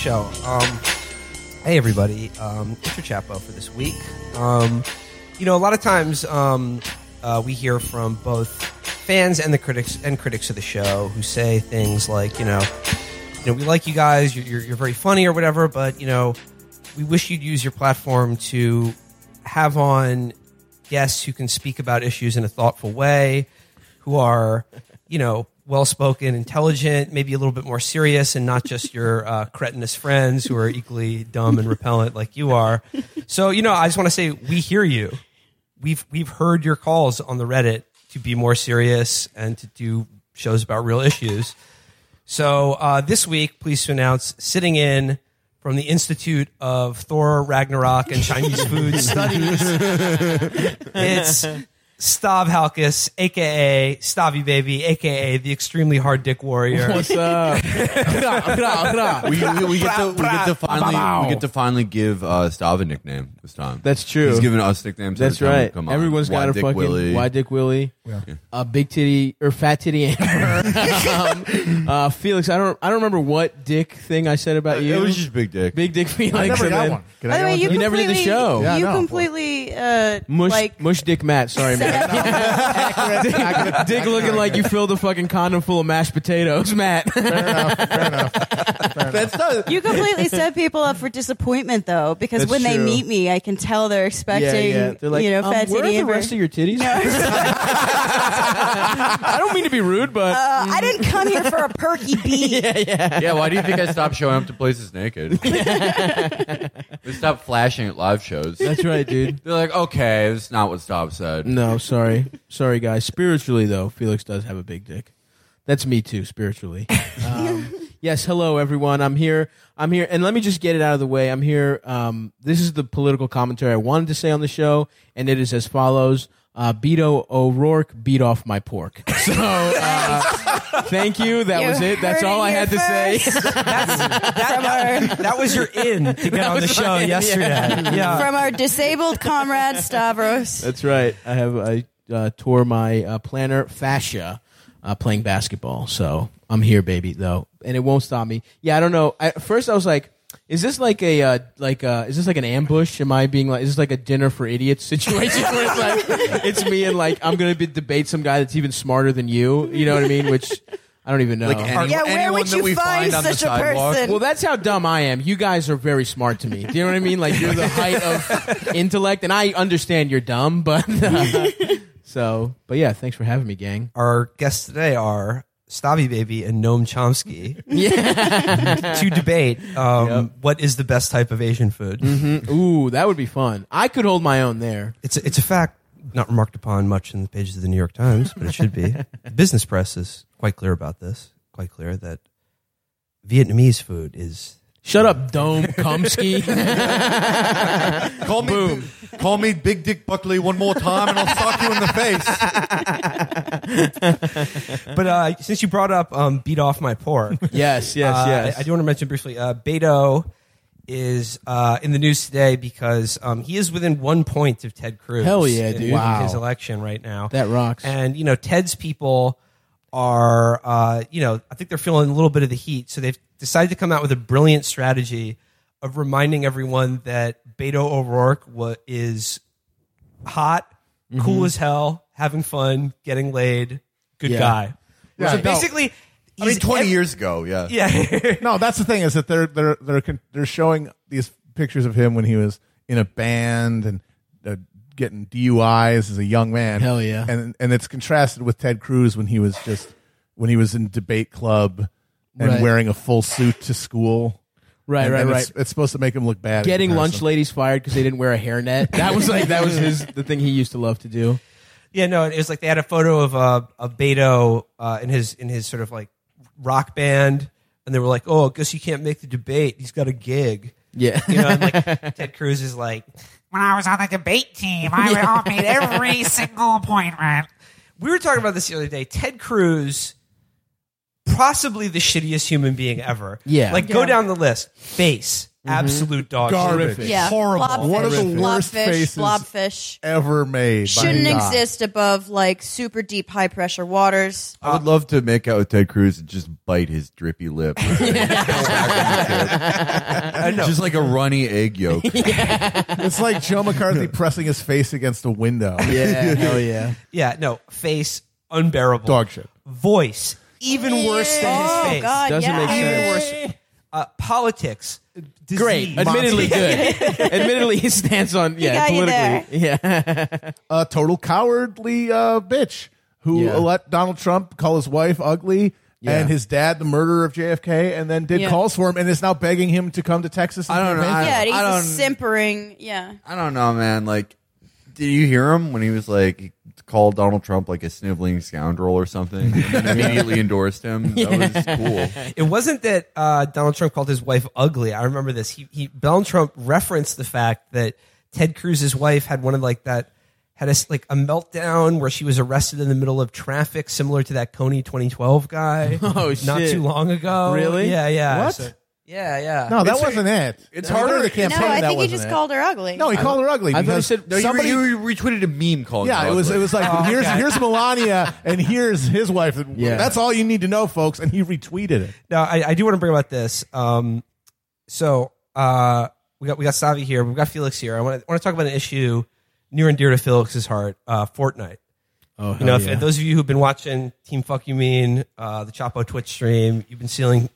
show. Um, hey, everybody, um, it's your Chapo for this week. Um, you know, a lot of times um, uh, we hear from both fans and the critics and critics of the show who say things like, you know, you know, we like you guys, you're, you're, you're very funny or whatever, but you know, we wish you'd use your platform to have on guests who can speak about issues in a thoughtful way, who are, you know, well spoken, intelligent, maybe a little bit more serious, and not just your uh, cretinous friends who are equally dumb and repellent like you are. So, you know, I just want to say we hear you. We've we've heard your calls on the Reddit to be more serious and to do shows about real issues. So uh, this week, pleased to announce, sitting in from the Institute of Thor, Ragnarok, and Chinese Food Studies, it's Stav Halkias, aka Stavvy Baby, aka the extremely hard dick warrior. What's up? we, we, we get to we get to finally we get to finally give uh, Stav a nickname this time. That's true. He's giving us nicknames. That's every time we right. Come on. Everyone's got Wide a Dick fucking Willie. wide dick Willie, a big titty or fat titty Amber. um, uh, Felix, I don't, I don't remember what dick thing I said about you. It was just big dick. big dick Felix. I never and got then one. Can By I the get way, one you. You never did the completely- show. Yeah, I you know. completely uh, Mush, like mush dick Matt. Sorry, man. dick, dick looking like you filled a fucking condom full of mashed potatoes, Matt. Fair enough. Fair enough. That's not. you completely set people up for disappointment though, because That's when they true. meet me, I can tell they're expecting They're like, you know um, fat where are the Amber. rest of your titties? I don't mean to be rude, but Uh, I didn't come here for a perky beat. Yeah, yeah. yeah, why do you think I stopped showing up to places naked? we stopped flashing at live shows. that's right, dude. They're like, okay, that's not what Stav said. No, sorry, sorry, guys. Spiritually, though, Felix does have a big dick. That's me too, spiritually. Um, yes, hello everyone. I'm here. I'm here, and let me just get it out of the way. I'm here. Um, this is the political commentary I wanted to say on the show, and it is as follows: uh, Beto O'Rourke beat off my pork. So, uh, thank you. That You was it. That's all I here had to say. first. That, that, that was your in to get on the show yesterday. Yeah. From our disabled comrade Stavros. That's right. I have I uh, tore my uh, plantar fascia uh, playing basketball, so I'm here, baby. Though, and it won't stop me. Yeah, I don't know. I, at first, I was like, "Is this like a uh, like uh, is this like an ambush? Am I being like is this like a dinner for idiots situation where it's like it's me and like I'm gonna be, debate some guy that's even smarter than you? You know what I mean? Which I don't even know. Like any, Yeah, where would you we find find on the such a person? well, that's how dumb I am. You guys are very smart to me. Do you know what I mean? Like you're the height of intellect, and I understand you're dumb, but uh, so. But yeah, thanks for having me, gang. Our guests today are Stavvy Baby and Noam Chomsky Yeah. to debate um, Yep. what is the best type of Asian food. Ooh, that would be fun. I could hold my own there. It's a, it's a fact not remarked upon much in the pages of the New York Times, but it should be. the business press is quite clear about this. Quite clear that Vietnamese food is Shut up, Dome Kumsky. Call me, call me Big Dick Buckley one more time, and I'll sock you in the face. But uh, since you brought up um, beat off my pork, yes, yes, uh, yes. I, I do want to mention briefly. Uh, Beto is uh, in the news today because um, he is within one point of Ted Cruz. Hell yeah, dude. in Wow. his election right now. that rocks. And you know, Ted's people are, uh, you know, I think they're feeling a little bit of the heat, so they've decided to come out with a brilliant strategy of reminding everyone that Beto O'Rourke wa- is hot, Mm-hmm. cool as hell, having fun, getting laid, good Yeah. guy. Yeah, so no. basically, I mean, he's 20 ev- years ago, yeah. Yeah, No, that's the thing is that they're they're they're con- they're showing these pictures of him when he was in a band and uh, getting DUIs as a young man. Hell yeah. And and it's contrasted with Ted Cruz when he was just when he was in debate club and Right. wearing a full suit to school. right, And- right, and right. It's, it's supposed to make him look bad. in Getting lunch comparison. ladies fired because they didn't wear a hairnet. That was like that was his the thing he used to love to do. yeah. No, it was like they had a photo of uh, of Beto uh, in his in his sort of like rock band, and they were like, "Oh, I guess you can't make the debate. He's got a gig." Yeah. You know, and like Ted Cruz is like, when I was on the debate team, I all made every single appointment. we were talking about this the other day. Ted Cruz, possibly the shittiest human being ever. Yeah. Like, go Yeah. down the list. Face. Mm-hmm. absolute dog Garbage. shit. Yeah, horrible. Blobfish, One of the worst blobfish, faces Blobfish ever made. by shouldn't God. exist above like super deep, high pressure waters. I would love to make out with Ted Cruz and just bite his drippy lip. Just like a runny egg yolk. It's like Joe McCarthy pressing his face against a window. Yeah, hell yeah. Yeah, no face unbearable. Dog shit. Voice even worse than his Oh face. God, Doesn't yeah. make Even sense. worse. Uh, politics. Disease. Great, admittedly good. admittedly, his stance on yeah got you politically. Yeah, a total cowardly uh, bitch who Yeah. let Donald Trump call his wife ugly Yeah. and his dad the murderer of JFK, and then did Yeah. calls for him and is now begging him to come to Texas. and I don't know. campaign. I- Yeah, he's I a don't- simpering. Yeah, I don't know, man. Like, did you hear him when he was like he called Donald Trump like a sniveling scoundrel or something? and immediately endorsed him. That was cool. It wasn't that uh, Donald Trump called his wife ugly. I remember this. He, he Donald Trump referenced the fact that Ted Cruz's wife had one of like that had a s- like a meltdown where she was arrested in the middle of traffic, similar to that Kony 2012 guy. Oh, not shit. too long ago. Really? Yeah, yeah. What? So- yeah, yeah. No, that It's- wasn't it. it's I mean, harder- during the No, no, campaign. I that think he wasn't just it. called her ugly. No, he called her ugly. I thought he because said- No, you, somebody. you retweeted a meme calling. yeah, her it was. It was like Oh, here's okay. here's Melania and here's his wife. Yeah. That's all you need to know, folks. And he retweeted it. Now, I, I do want to bring about this. Um, so uh, we got we got Savi here. We've got Felix here. I want to want to talk about an issue near and dear to Felix's heart. Uh, Fortnite. Oh, You know, hell if, yeah. those of you who've been watching Team Fuck You Mean, uh, the Chapo Twitch stream, you've been seeing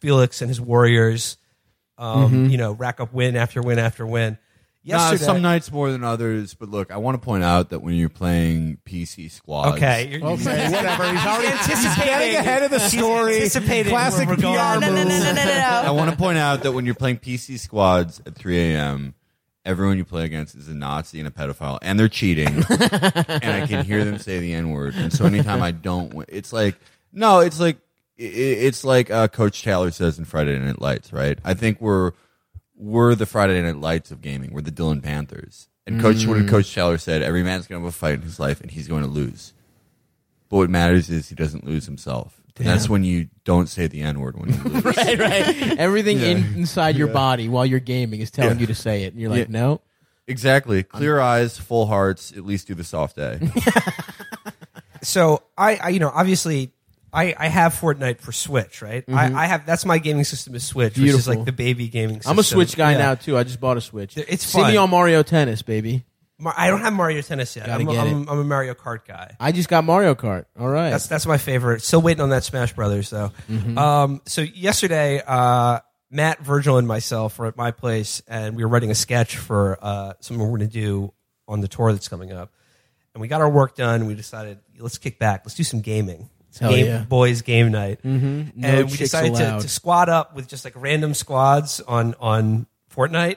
Felix and his Warriors, um, you know, rack up win after win after win. Nah, Yesterday, some nights more than others, but look, I want to point out that when you're playing PC squads, okay, you're, Okay, whatever. He's already anticipating- getting ahead of the he's story. anticipating Classic PR going. no, no, no, no, no, no, I want to point out that when you're playing PC squads at 3 a.m., everyone you play against is a Nazi and a pedophile, and they're cheating, and I can hear them say the N word. And so anytime I don't, it's like no, it's like i- i- it's like uh, Coach Taylor says in Friday Night Lights, right? I think we're we're the Friday Night Lights of gaming. We're the Dillon Panthers. And Coach, when Coach Taylor said, every man's going to have a fight in his life, and he's going to lose. But what matters is he doesn't lose himself. And that's when you don't say the N word when you lose. right, right. Everything in, inside your body while you're gaming is telling you to say it, and you're like, Yeah. no. Exactly. Clear eyes, full hearts. At least do the soft A. so I, I you know obviously I, I have Fortnite for Switch right I, I have that's my gaming system is Switch which is like the baby gaming system I'm a Switch guy Yeah. now too. I just bought a Switch. It's See me fun. on Mario Tennis, baby. Mar- I don't have Mario Tennis yet I'm, I'm, I'm a Mario Kart guy I just got Mario Kart. All right. that's that's my favorite still waiting on that Smash Brothers though Mm-hmm. um, so yesterday uh, Matt Virgil and myself were at my place and we were writing a sketch for uh, something we're going to do on the tour that's coming up and we got our work done and we decided let's kick back let's do some gaming It's Hell game, yeah. boys game night mm-hmm. No and we decided to, to squad up with just like random squads on on Fortnite.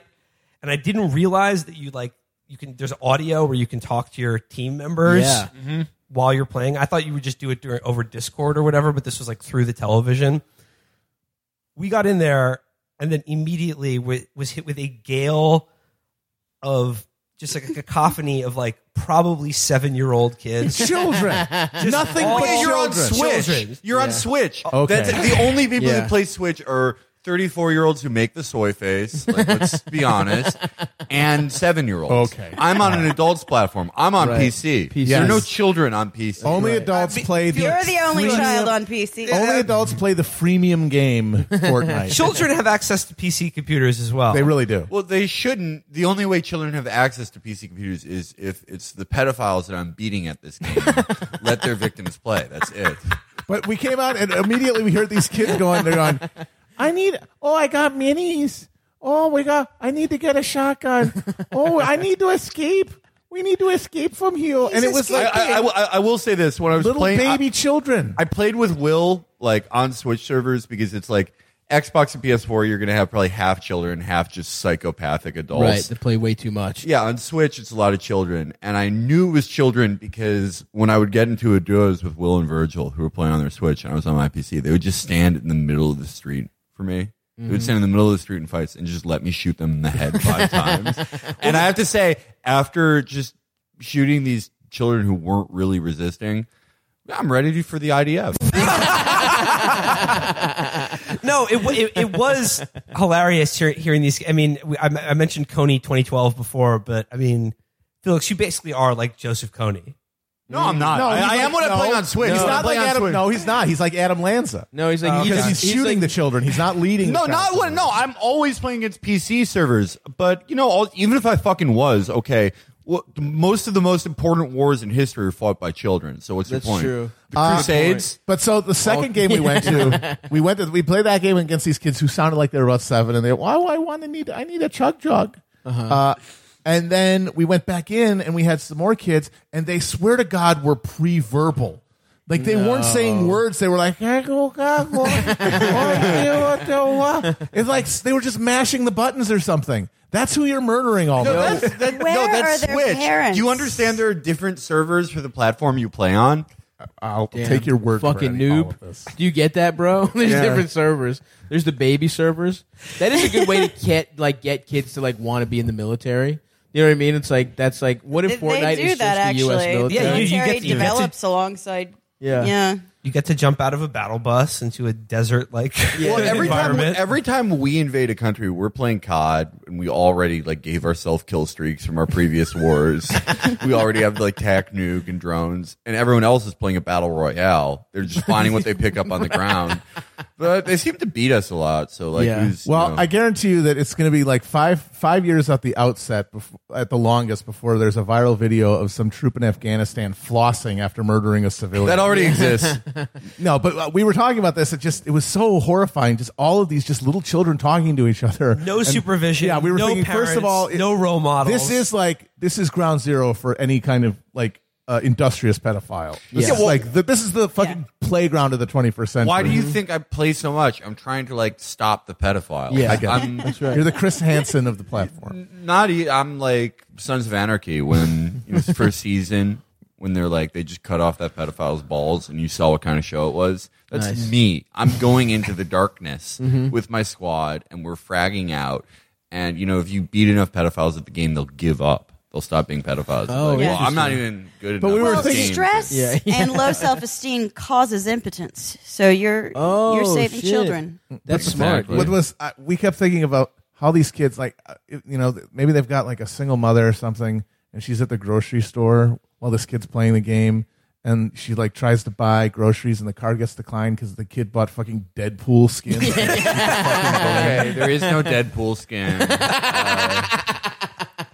And I didn't realize that you like you can there's audio where you can talk to your team members Yeah. Mm-hmm. while you're playing. I thought you would just do it during over Discord or whatever, but this was like through the television. We got in there and then immediately wa- was hit with a gale of just like a cacophony of like probably seven year old kids. Children. Nothing but Yeah, you're on children. Switch. Children. You're on Switch. Okay. That's the only people Yeah. who play Switch are 34 year olds who make the soy face. Like, let's be honest. And seven year olds. Okay. I'm on an adults platform. I'm on Right. PC. PC. There are no Yes. children on PC. Only adults play the. You're the only freemium- child on PC. Only adults play the freemium game Fortnite. Children have access to PC computers as well. They really do. Well, they shouldn't. The only way children have access to PC computers is if it's the pedophiles that I'm beating at this game. let their victims play. That's it. But we came out and immediately we heard these kids going. They're going. I need. Oh, I got minis. Oh, we got. I need to get a shotgun. Oh, I need to escape. We need to escape from here. and it was like I, I will- I- I will say this: when I was little playing, I- baby children. I played with Will like on Switch servers because it's like Xbox and PS4. You're gonna have probably half children, half just psychopathic adults. right. They play way too much. Yeah, on Switch it's a lot of children, and I knew it was children because when I would get into a duos with Will and Virgil, who were playing on their Switch, and I was on my PC, they would just stand in the middle of the street for me. They would mm-hmm. stand in the middle of the street in fights and just let me shoot them in the head five times. And I have to say, after just shooting these children who weren't really resisting, I'm ready for the IDF. no, it, wa- it it was hilarious hear, hearing these. I mean, we, I, I mentioned Kony 2012 before, but I mean, Felix, you basically are like Joseph Kony. No, I'm not. I, he's I am like- when I'm no, playing on Switch. He's not like Adam. Switch. No, he's not. He's like Adam Lanza. No, he's like Because he's, he's shooting like- the children. He's not leading. No, the not child when. No, I'm always playing against PC servers. But you know, all, even if I fucking was okay, well, most of the most important wars in history are fought by children. So what's That's your point? true. The Uh, Crusades. But so the second game we went to, we went to we played that game against these kids who sounded like they were about seven, and they well, I want to need I need a chug jug. uh and then we went back in, and we had some more kids, and they swear to God were pre-verbal. Like they weren't saying words; they were like, "Gago, gago, what you want it's like they were just mashing the buttons or something. That's who you're murdering all No, day. that's, that, Where no, that's are their Switch. parents? Do you understand there are different servers for the platform you play on? I'll Damn, take your word for it. fucking any- all noob. of this. Do you get that, bro? There's Yeah. different servers. There's the baby servers. That is a good way to get like get kids to like want to be in the military. You know what I mean? It's like that's like what if They, Fortnite they do is that just the U.S. actually. military? Yeah, you- you military get to- you get to- develops alongside. Yeah. Yeah. You get to jump out of a battle bus into a desert like Well, every time environment. every time we invade a country, we're playing COD, and we already like gave ourselves kill streaks from our previous wars. we already have like tac nuke and drones, and everyone else is playing a battle royale. They're just finding what they pick up on the ground, but they seem to beat us a lot. So like, Yeah. who's, you Well, know- I guarantee you that it's going to be like five five years at the outset, before, at the longest, before there's a viral video of some troop in Afghanistan flossing after murdering a civilian. that already exists. no, but uh, we were talking about this. It just it was so horrifying. Just all of these just little children talking to each other. no And- supervision. Yeah, we were no thinking parents, first of all, it- no role models. This is like this is ground zero for any kind of like uh, industrious pedophile. This Yeah. is like the, this is the fucking playground of the 21st century. Why do you think I play so much? I'm trying to like stop the pedophile. Yeah. I, I get it. I'm You're the Chris Hansen of the platform. not. e- I'm like Sons of Anarchy when it was the first season when they're like they just cut off that pedophile's balls and you saw what kind of show it was. That's Nice. me. I'm going into the darkness Mm-hmm. with my squad and we're fragging out. And you know, if you beat enough pedophiles at the game, they'll give up. They'll stop being pedophiles. Oh, Like, well, I'm not even good But enough. we were at Well, this thinking- game. stress Yeah, yeah. and low self esteem causes impotence. So you're Oh, you're saving shit. children. That's smart. Exactly. what was uh, we kept thinking about how these kids like uh, you know maybe they've got like a single mother or something and she's at the grocery store while this kid's playing the game and she like tries to buy groceries and the card gets declined because the kid bought fucking Deadpool skin. okay, there is no Deadpool skin.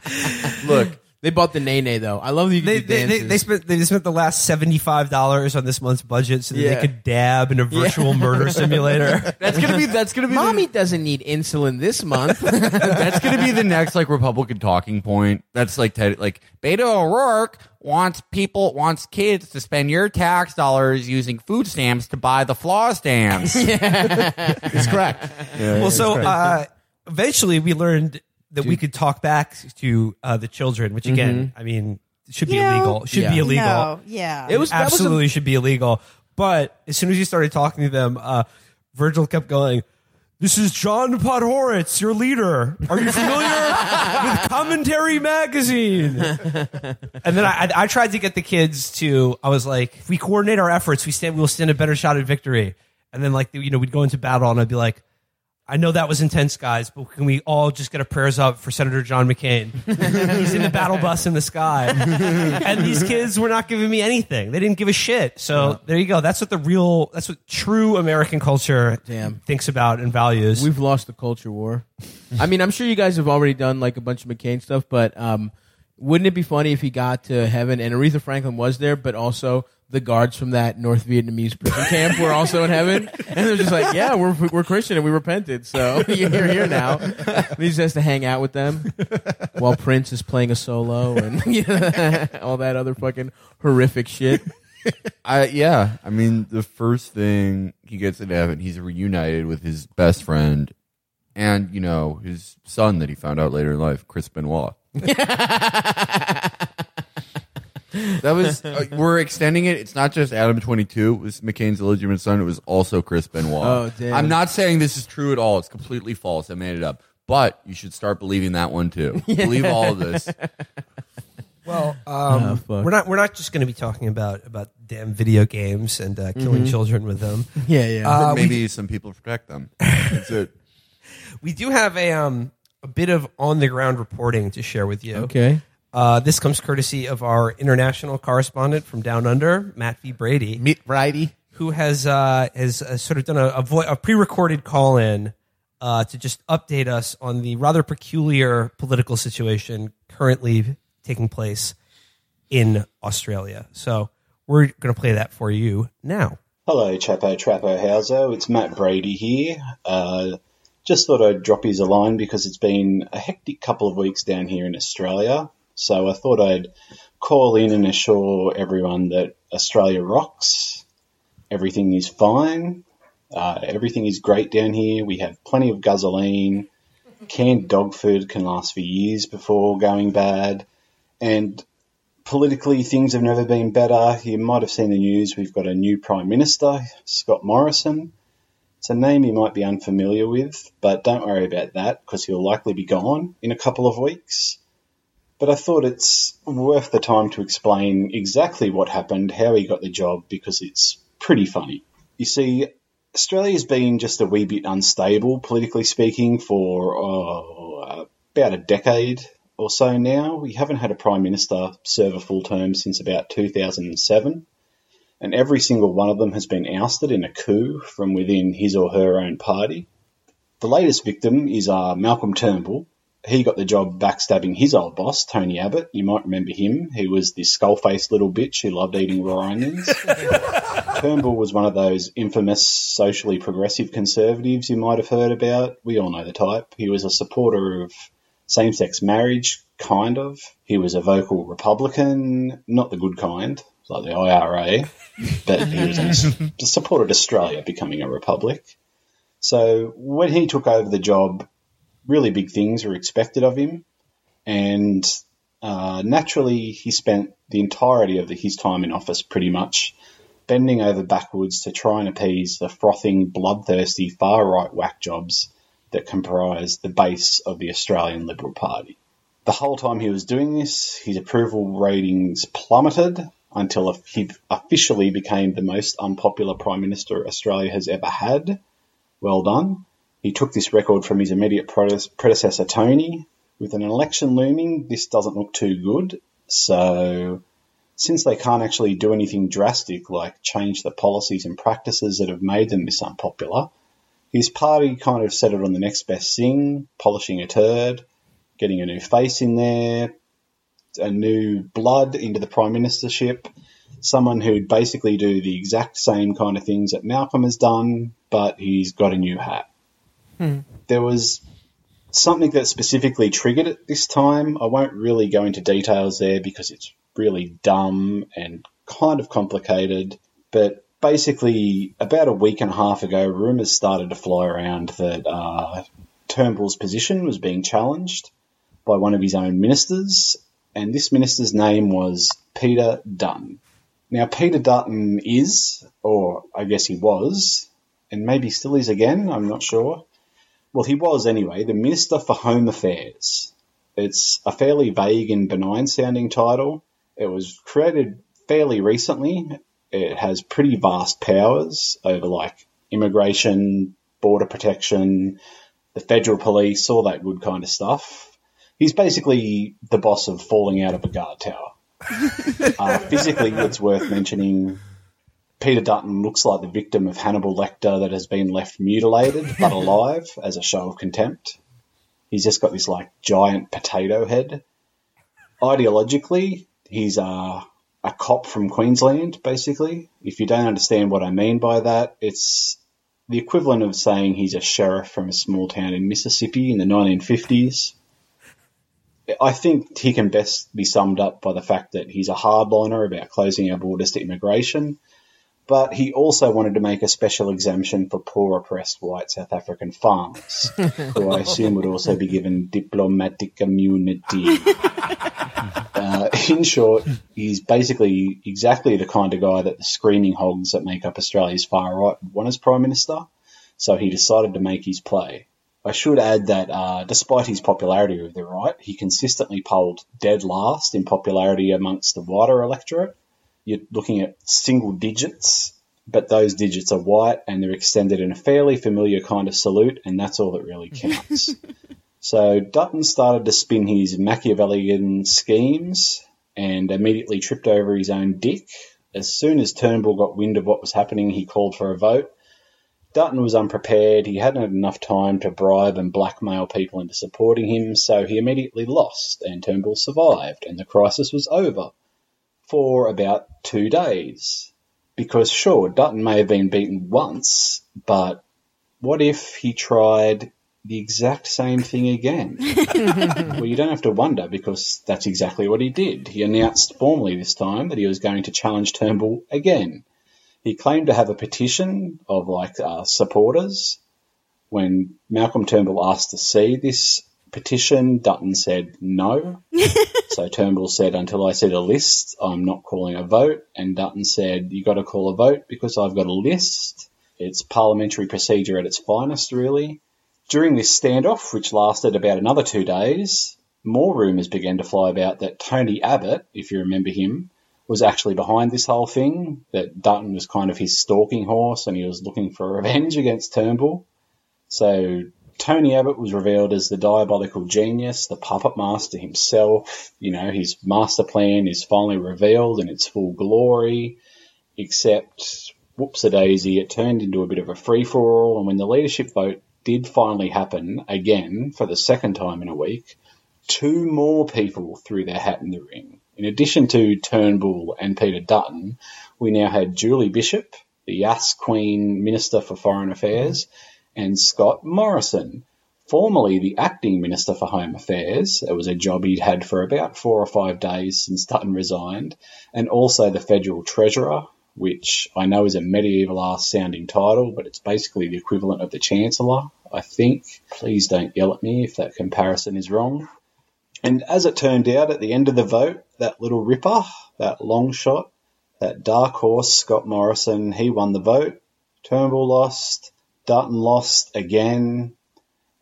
Uh, look, They bought the Nene though. I love that you can They, do they, they, dances. they spent they spent the last seventy five dollars on this month's budget so that Yeah. they could dab in a virtual murder simulator. that's gonna be that's gonna be the- Mommy doesn't need insulin this month. That's gonna be the next like Republican talking point. That's like Ted, like Beto O'Rourke wants people wants kids to spend your tax dollars using food stamps to buy the flaw stamps. it's correct. well, so uh, eventually we learned that we could talk back to uh, the children, which again, I mean, should be You know- illegal. Should Yeah. be illegal. No, yeah. It was that was a- absolutely should be illegal. But as soon as you started talking to them, uh, Virgil kept going. This is John Podhoretz, your leader. Are you familiar with Commentary Magazine? And then I, I, I tried to get the kids to. I was like, if we coordinate our efforts, we stand. We'll stand a better shot at victory. And then, like, you know, we'd go into battle, and I'd be like, I know that was intense, guys, but can we all just get our prayers up for Senator John McCain? He's in the battle bus in the sky. and these kids were not giving me anything. They didn't give a shit. So there you go. That's what the real, that's what true American culture Damn. thinks about and values. We've lost the culture war. I mean, I'm sure you guys have already done like a bunch of McCain stuff, but um, wouldn't it be funny if he got to heaven and Aretha Franklin was there, but also the guards from that North Vietnamese prison camp were also in heaven, and they're just like, "Yeah, we're we're Christian and we repented, so you're here now." And he just has to hang out with them while Prince is playing a solo and all that other fucking horrific shit. I yeah. I mean, the first thing he gets in heaven, he's reunited with his best friend, and you know his son that he found out later in life, Chris Benoit. That was uh, we're extending it. It's not just Adam Twenty Two It was McCain's illegitimate son. It was also Chris Benoit. Oh, damn. I'm not saying this is true at all. It's completely false. I made it up. But you should start believing that one too. Believe all of this. well, Well, um, Oh, fuck. we're not we're not just going to be talking about about damn video games and uh, killing children with them. Yeah, yeah. Uh, we Maybe some people protect them. That's it. We do have a um a bit of on the ground reporting to share with you. okay. Uh, this comes courtesy of our international correspondent from Down Under, Matt V. Brady, Meat righty. who has uh, has uh, sort of done a, a, vo- a pre-recorded call in uh, to just update us on the rather peculiar political situation currently taking place in Australia. So we're going to play that for you now. Hello, Chapo Trapo Hauser. It's Matt Brady here. Uh, just thought I'd drop you a line because it's been a hectic couple of weeks down here in Australia. So I thought I'd call in and assure everyone that Australia rocks. Everything is fine. Uh, everything is great down here. We have plenty of gasoline. Canned dog food can last for years before going bad. And politically, things have never been better. You might have seen the news. We've got a new Prime Minister, Scott Morrison. It's a name you might be unfamiliar with, but don't worry about that because he'll likely be gone in a couple of weeks. But I thought it's worth the time to explain exactly what happened, how he got the job, because it's pretty funny. You see, Australia's been just a wee bit unstable, politically speaking, for oh, about a decade or so now. We haven't had a Prime Minister serve a full term since about 2007 and every single one of them has been ousted in a coup from within his or her own party. The latest victim is uh, Malcolm Turnbull. He got the job backstabbing his old boss, Tony Abbott. You might remember him. He was this skull-faced little bitch who loved eating raw onions. Turnbull was one of those infamous socially progressive conservatives you might have heard about. We all know the type. He was a supporter of same-sex marriage, kind of. He was a vocal Republican, not the good kind, like the IRA, but he was supported Australia becoming a republic. So when he took over the job, really big things were expected of him, and uh, naturally he spent the entirety of the, his time in office pretty much bending over backwards to try and appease the frothing, bloodthirsty far right whack jobs that comprise the base of the Australian Liberal Party. The whole time he was doing this, his approval ratings plummeted until he officially became the most unpopular Prime Minister Australia has ever had. Well done. He took this record from his immediate predecessor, Tony. With an election looming, this doesn't look too good. So, since they can't actually do anything drastic like change the policies and practices that have made them this unpopular, his party kind of settled on the next best thing, polishing a turd, getting a new face in there, a new blood into the prime ministership, someone who'd basically do the exact same kind of things that Malcolm has done, but he's got a new hat. There was something that specifically triggered it this time. I won't really go into details there because it's really dumb and kind of complicated, but basically, about a week and a half ago, rumours started to fly around that uh, Turnbull's position was being challenged by one of his own ministers, and this minister's name was Peter Dutton. Now, Peter Dutton is, or I guess he was, and maybe still is again, I'm not sure. Well, he was anyway, the Minister for Home Affairs. It's a fairly vague and benign sounding title. It was created fairly recently. It has pretty vast powers over like immigration, border protection, the federal police, all that good kind of stuff. He's basically the boss of falling out of a guard tower. uh, physically, it's worth mentioning Peter Dutton looks like the victim of Hannibal Lecter that has been left mutilated but alive as a show of contempt. He's just got this like giant potato head. Ideologically, he's a, a cop from Queensland, basically. If you don't understand what I mean by that, it's the equivalent of saying he's a sheriff from a small town in Mississippi in the 1950s. I think he can best be summed up by the fact that he's a hardliner about closing our borders to immigration, but he also wanted to make a special exemption for poor oppressed white South African farmers, who I assume would also be given diplomatic immunity. uh, in short, he's basically exactly the kind of guy that the screaming hogs that make up Australia's far right want as Prime Minister, so he decided to make his play. I should add that uh, despite his popularity with the right, he consistently polled dead last in popularity amongst the wider electorate. You're looking at single digits, but those digits are white and they're extended in a fairly familiar kind of salute, and that's all that really counts. so Dutton started to spin his Machiavellian schemes and immediately tripped over his own dick. As soon as Turnbull got wind of what was happening, he called for a vote. Dutton was unprepared. He hadn't had enough time to bribe and blackmail people into supporting him, so he immediately lost, and Turnbull survived, and the crisis was over for about two days. Because sure, Dutton may have been beaten once, but what if he tried the exact same thing again? well, you don't have to wonder because that's exactly what he did. He announced formally this time that he was going to challenge Turnbull again. He claimed to have a petition of like uh, supporters. When Malcolm Turnbull asked to see this petition, Dutton said no. so Turnbull said, "Until I see the list, I'm not calling a vote." And Dutton said, "You got to call a vote because I've got a list." It's parliamentary procedure at its finest, really. During this standoff, which lasted about another two days, more rumours began to fly about that Tony Abbott, if you remember him, was actually behind this whole thing, that Dutton was kind of his stalking horse and he was looking for revenge against Turnbull. So Tony Abbott was revealed as the diabolical genius, the puppet master himself. You know, his master plan is finally revealed in its full glory, except, whoops a daisy, it turned into a bit of a free for all. And when the leadership vote did finally happen again for the second time in a week, two more people threw their hat in the ring. In addition to Turnbull and Peter Dutton, we now had Julie Bishop, the Yas Queen Minister for Foreign Affairs, and Scott Morrison, formerly the acting Minister for Home Affairs. It was a job he'd had for about four or five days since Dutton resigned, and also the Federal Treasurer, which I know is a medieval ass sounding title, but it's basically the equivalent of the Chancellor, I think. Please don't yell at me if that comparison is wrong. And as it turned out at the end of the vote, that little ripper, that long shot, that dark horse, Scott Morrison, he won the vote. Turnbull lost, Dutton lost again,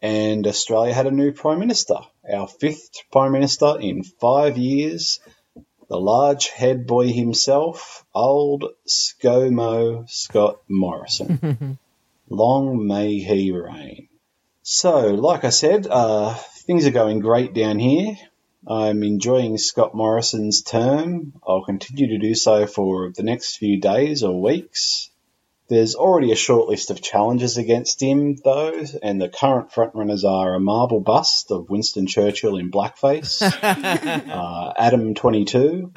and Australia had a new Prime Minister, our fifth Prime Minister in five years. The large head boy himself, old ScoMo Scott Morrison. Long may he reign. So, like I said, uh, things are going great down here. I'm enjoying Scott Morrison's term. I'll continue to do so for the next few days or weeks. There's already a short list of challenges against him, though, and the current frontrunners are a marble bust of Winston Churchill in blackface, uh, Adam 22,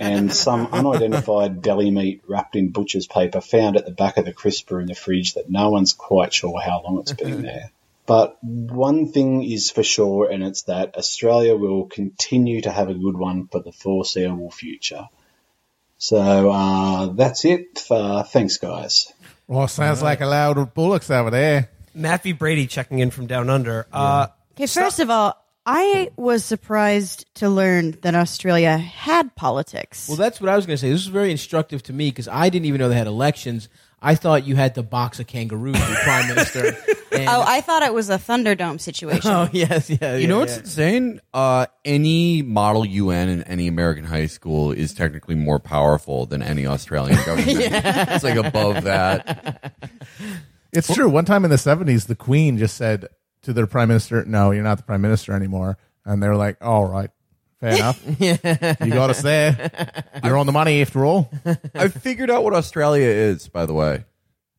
and some unidentified deli meat wrapped in butcher's paper found at the back of the crisper in the fridge that no one's quite sure how long it's been there. But one thing is for sure, and it's that Australia will continue to have a good one for the foreseeable future. So uh, that's it. Uh, thanks, guys. Well, sounds like a loud of bullocks over there. Matt V. Brady checking in from down under. Uh, Okay, first of all, I was surprised to learn that Australia had politics. Well, that's what I was going to say. This was very instructive to me because I didn't even know they had elections. I thought you had to box a kangaroo to be prime minister. And- oh, I thought it was a Thunderdome situation. oh yes, yeah. You know what's insane? Uh, any model UN in any American high school is technically more powerful than any Australian government. It's like above that. It's true. One time in the 70s, the Queen just said to their prime minister, No, you're not the prime minister anymore. And they were like, All right, fair enough. You got us there. You're on the money after all. I figured out what Australia is, by the way.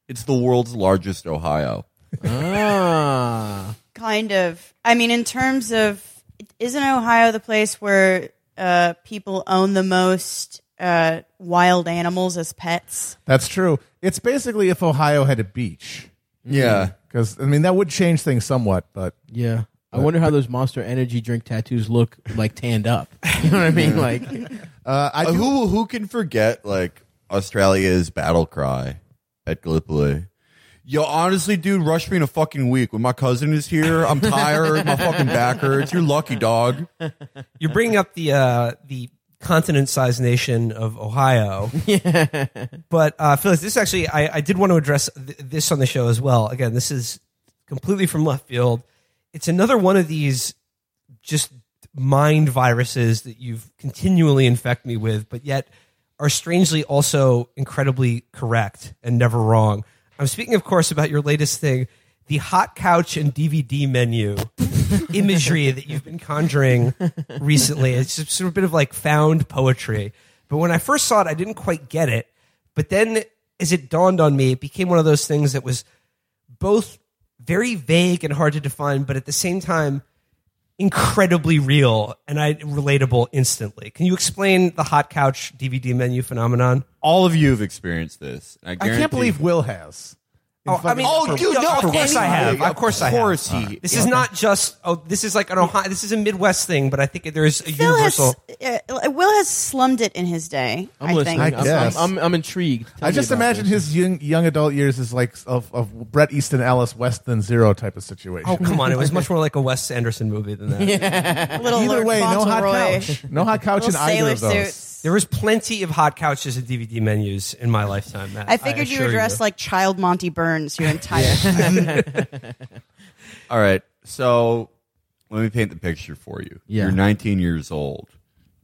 It's the world's largest Ohio. Ah, kind of. I mean, in terms of, isn't Ohio the place where uh, people own the most uh, wild animals as pets? That's true. It's basically if Ohio had a beach. Yeah. Because, I mean, that would change things somewhat, but yeah. I wonder how those Monster Energy drink tattoos look like tanned up. You know what I mean? Like, uh, I Uh, do, who who can forget like Australia's battle cry at Gallipoli? Yo, honestly, dude, rush me in a fucking week. When my cousin is here, I'm tired. my fucking back hurts. You're lucky, dog. you're bringing up the uh, the continent-sized nation of Ohio. yeah. But uh, Phyllis, this actually, I, I did want to address th- this on the show as well. Again, this is completely from left field. It's another one of these just mind viruses that you've continually infect me with, but yet are strangely also incredibly correct and never wrong. I'm speaking, of course, about your latest thing, the hot couch and DVD menu imagery that you've been conjuring recently. It's just sort of a bit of like found poetry. But when I first saw it, I didn't quite get it. But then as it dawned on me, it became one of those things that was both very vague and hard to define, but at the same time, incredibly real and I relatable instantly. Can you explain the hot couch DVD menu phenomenon? All of you have experienced this. I, I can't believe Will has. Oh, I mean, Oh, dude, no, of course I have. Of course I have. Of course he- This is not just. Oh, this is like an Ohio. This is a Midwest thing, but I think there is a Phil universal. has uh, Will has slummed it in his day. I'm I listening. think. I I'm, guess. I'm, I'm, I'm intrigued. Tell I just imagine this. his young, young adult years is like of, of Bret Easton Ellis Less Than Zero type of situation. Oh come on! It was much more like a Wes Anderson movie than that. Little Either way, no hot Fauntleroy. couch. No hot couch in Little either of those. suits. There was plenty of hot couches and DVD menus in my lifetime. Matt. I figured you were dressed like child Monty Burns your entire time. All right. So let me paint the picture for you. Yeah. You're 19 years old.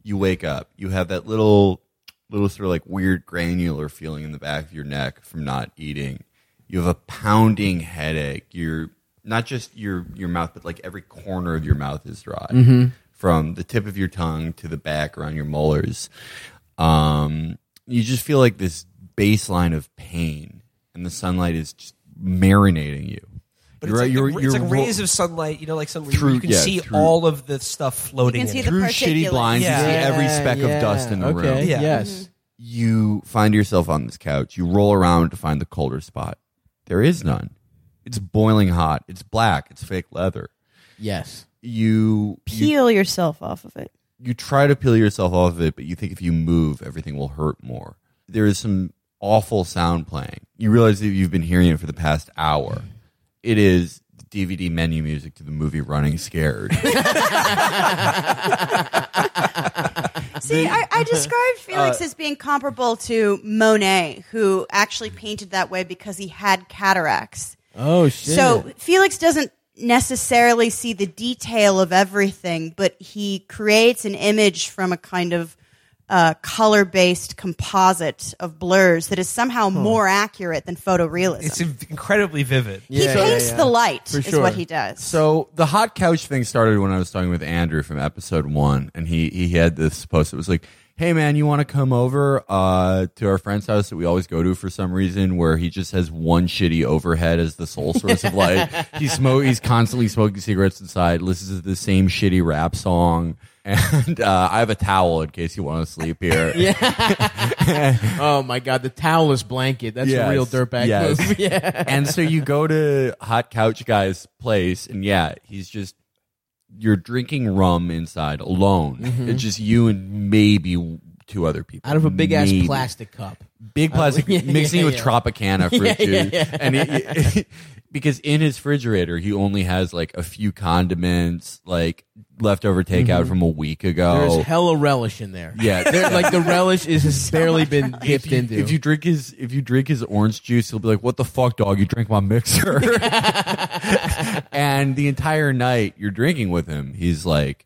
You wake up. You have that little, little sort of like weird granular feeling in the back of your neck from not eating. You have a pounding headache. You're not just your your mouth, but like every corner of your mouth is dry, from the tip of your tongue to the back around your molars. Um, you just feel like this baseline of pain, and the sunlight is just marinating you. But You're- it's, like, you're- the- you're it's like rays of sunlight. You know, like some Through- you can yeah, see through- all of the stuff floating. You can see in the through shitty blinds, Yeah. you see every speck yeah. of dust in the okay. room. Yeah. Yes. You find yourself on this couch. You roll around to find the colder spot. There is none. It's boiling hot. It's black. It's fake leather. Yes. You you, Peel yourself off of it. you try to peel yourself off of it, but you think if you move, everything will hurt more. There is some awful sound playing. You realize that you've been hearing it for the past hour. It is the DVD menu music to the movie Running Scared. See, I, I described uh, Felix as being comparable to Monet, who actually painted that way because he had cataracts. Oh shit. So Felix doesn't necessarily see the detail of everything, but he creates an image from a kind of uh, color based composite of blurs that is somehow more accurate than photorealism. It's incredibly vivid. he Yeah, paints yeah, yeah. the light, For is sure. what he does. So the hot couch thing started when I was talking with Andrew from episode one, and he he had this post. It was like, "Hey man, you want to come over uh, to our friend's house that we always go to for some reason, where he just has one shitty overhead as the sole source of light. He's smoke. He's constantly smoking cigarettes inside. Listens to the same shitty rap song." And uh, I have a towel in case you want to sleep here. yeah. oh my god, the towelless blanket. That's Yes, a real dirtbag yes. move. Yeah. and so you go to hot couch guy's place and yeah he's just you're drinking rum inside alone it's just you and maybe two other people Out of a big ass plastic cup. big plastic yeah, mixing yeah, with tropicana fruit Yeah, juice yeah, and it, because in his refrigerator he only has like a few condiments like leftover takeout from a week ago Mm-hmm. There's hella relish in there. yeah There, like the relish is has barely been dipped you, into. if you drink his if you drink his orange juice, he'll be like, "What the fuck, dog? You drank my mixer." and the entire night you're drinking with him, he's like,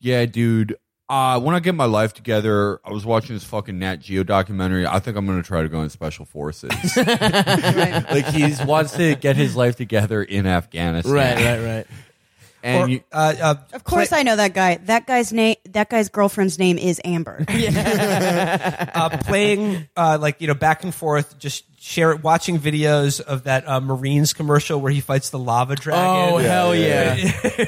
"Yeah, dude." Uh, when I get my life together, I was watching this fucking Nat Geo documentary. I think I'm going to try to go in special forces. like he wants to get his life together in Afghanistan. right, right, right. And Or, you, uh, uh, of course, I know that guy. That guy's name. That guy's girlfriend's name is Amber. uh, playing uh, like you know back and forth, just share watching videos of that uh, Marines commercial where he fights the lava dragon. Oh hell yeah!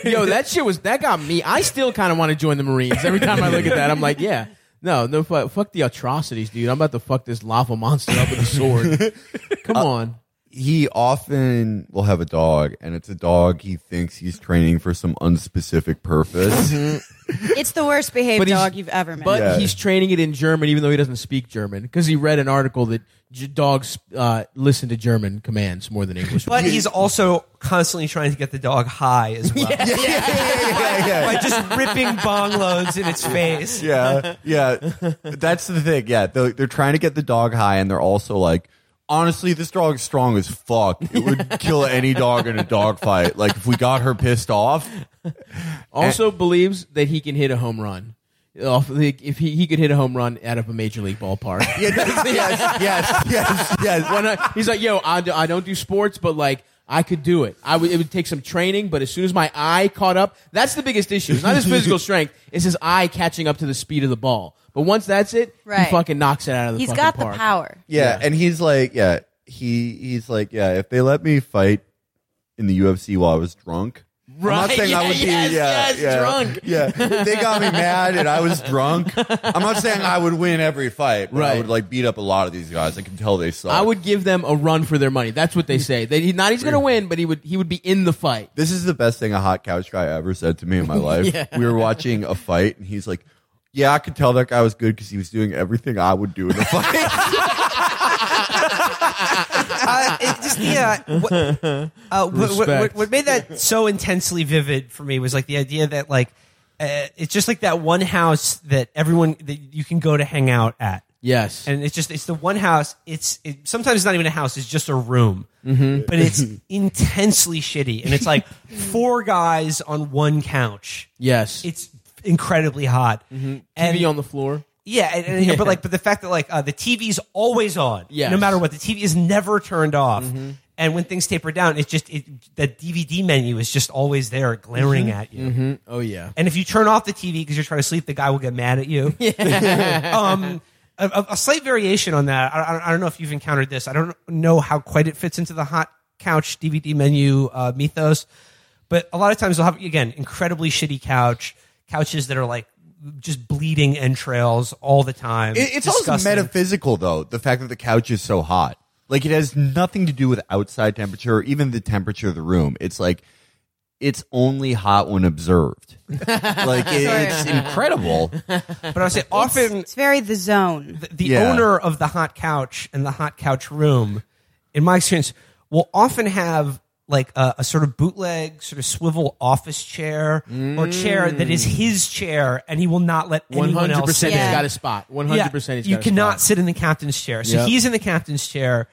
Yo, that shit was that got me. I still kind of want to join the Marines. Every time I look at that, I'm like, yeah, no, no, fuck, fuck the atrocities, dude. I'm about to fuck this lava monster up with a sword. Come on. He often will have a dog, and it's a dog he thinks he's training for some unspecific purpose. it's the worst behaved But he's- dog you've ever met. But Yeah. he's training it in German, even though he doesn't speak German, because he read an article that j- dogs uh, listen to German commands more than English. But he's also constantly trying to get the dog high as well yeah, yeah, yeah. by just ripping bong loads in its face. yeah, yeah. That's the thing. Yeah, they're, they're trying to get the dog high, and they're also like, Honestly, this dog is strong as fuck. It would kill any dog in a dog fight. Like if we got her pissed off, Also believes that he can hit a home run. Off the- If he, he could hit a home run out of a major league ballpark. yes, yes, yes, yes. When I- he's like, yo, I don't do sports, but like I could do it. I would. It would take some training, but as soon as my eye caught up, that's the biggest issue. It's not his physical strength; it's his eye catching up to the speed of the ball. But once that's it, Right. he fucking knocks it out of the. He's fucking got park. the power. Yeah, and he's like, yeah, he he's like, yeah, if they let me fight in the UFC while I was drunk. I'm not Right, saying I yeah, would be yeah, yes, yeah, drunk. Yeah, they got me mad and I was drunk. I'm not saying I would win every fight, but I would like beat up a lot of these guys. I can tell they suck. I would give them a run for their money. That's what they say. They not he's going to win, but he would he would be in the fight. This is the best thing a hot couch guy ever said to me in my life. Yeah. We were watching a fight, and he's like, "Yeah, I could tell that guy was good because he was doing everything I would do in a fight." uh, it just yeah. What, uh, what, what, what, made that so intensely vivid for me was like the idea that like uh, it's just like that one house that everyone that you can go to hang out at. Yes, and it's just it's the one house. It's it, sometimes it's not even a house; it's just a room, Mm-hmm. but it's intensely shitty, and it's like four guys on one couch. yes. It's incredibly hot, and TV on the floor. Yeah, and, and- but like, but the fact that like uh, the TV's always on, Yes. no matter what, the TV is never turned off. And when things taper down, it's just it, the DVD menu is just always there, glaring at you. Oh yeah. And if you turn off the TV because you're trying to sleep, the guy will get mad at you. um, a, a- slight variation on that. I, I- I don't know if you've encountered this. I don't know how quite it fits into the hot couch DVD menu uh, mythos, but a lot of times they'll have again incredibly shitty couch couches that are like just bleeding entrails all the time. It- it's also Disgusting. metaphysical, though. The fact that the couch is so hot, like it has nothing to do with outside temperature, or even the temperature of the room. It's like it's only hot when observed. like it, it's incredible. But I say often It's very the zone. the, the Yeah. owner of the hot couch and the hot couch room, in my experience, will often have like a, a sort of bootleg, sort of swivel office chair or chair that is his chair, and he will not let One anyone else percent. sit He's in. got a spot. One hundred percent. He's you got a cannot spot. sit in the captain's chair. So Yep. he's in the captain's chair.